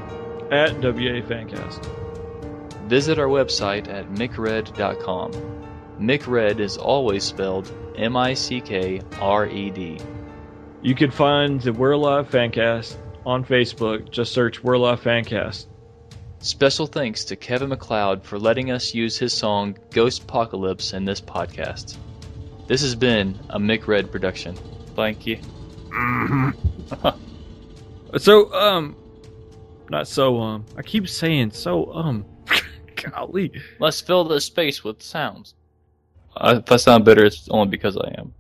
Speaker 1: at WA Fancast.
Speaker 2: Visit our website at mickred.com. Mickred is always spelled M I C K R E D.
Speaker 1: You can find the We're Alive Fancast on Facebook. Just search We're Alive Fancast.
Speaker 2: Special thanks to Kevin MacLeod for letting us use his song Ghostpocalypse in this podcast. This has been a Mick Red production. Thank you. *laughs*
Speaker 1: So, um, not so um. I keep saying so um. *laughs* Golly.
Speaker 2: Let's fill this space with sounds. Uh, if I sound bitter, it's only because I am.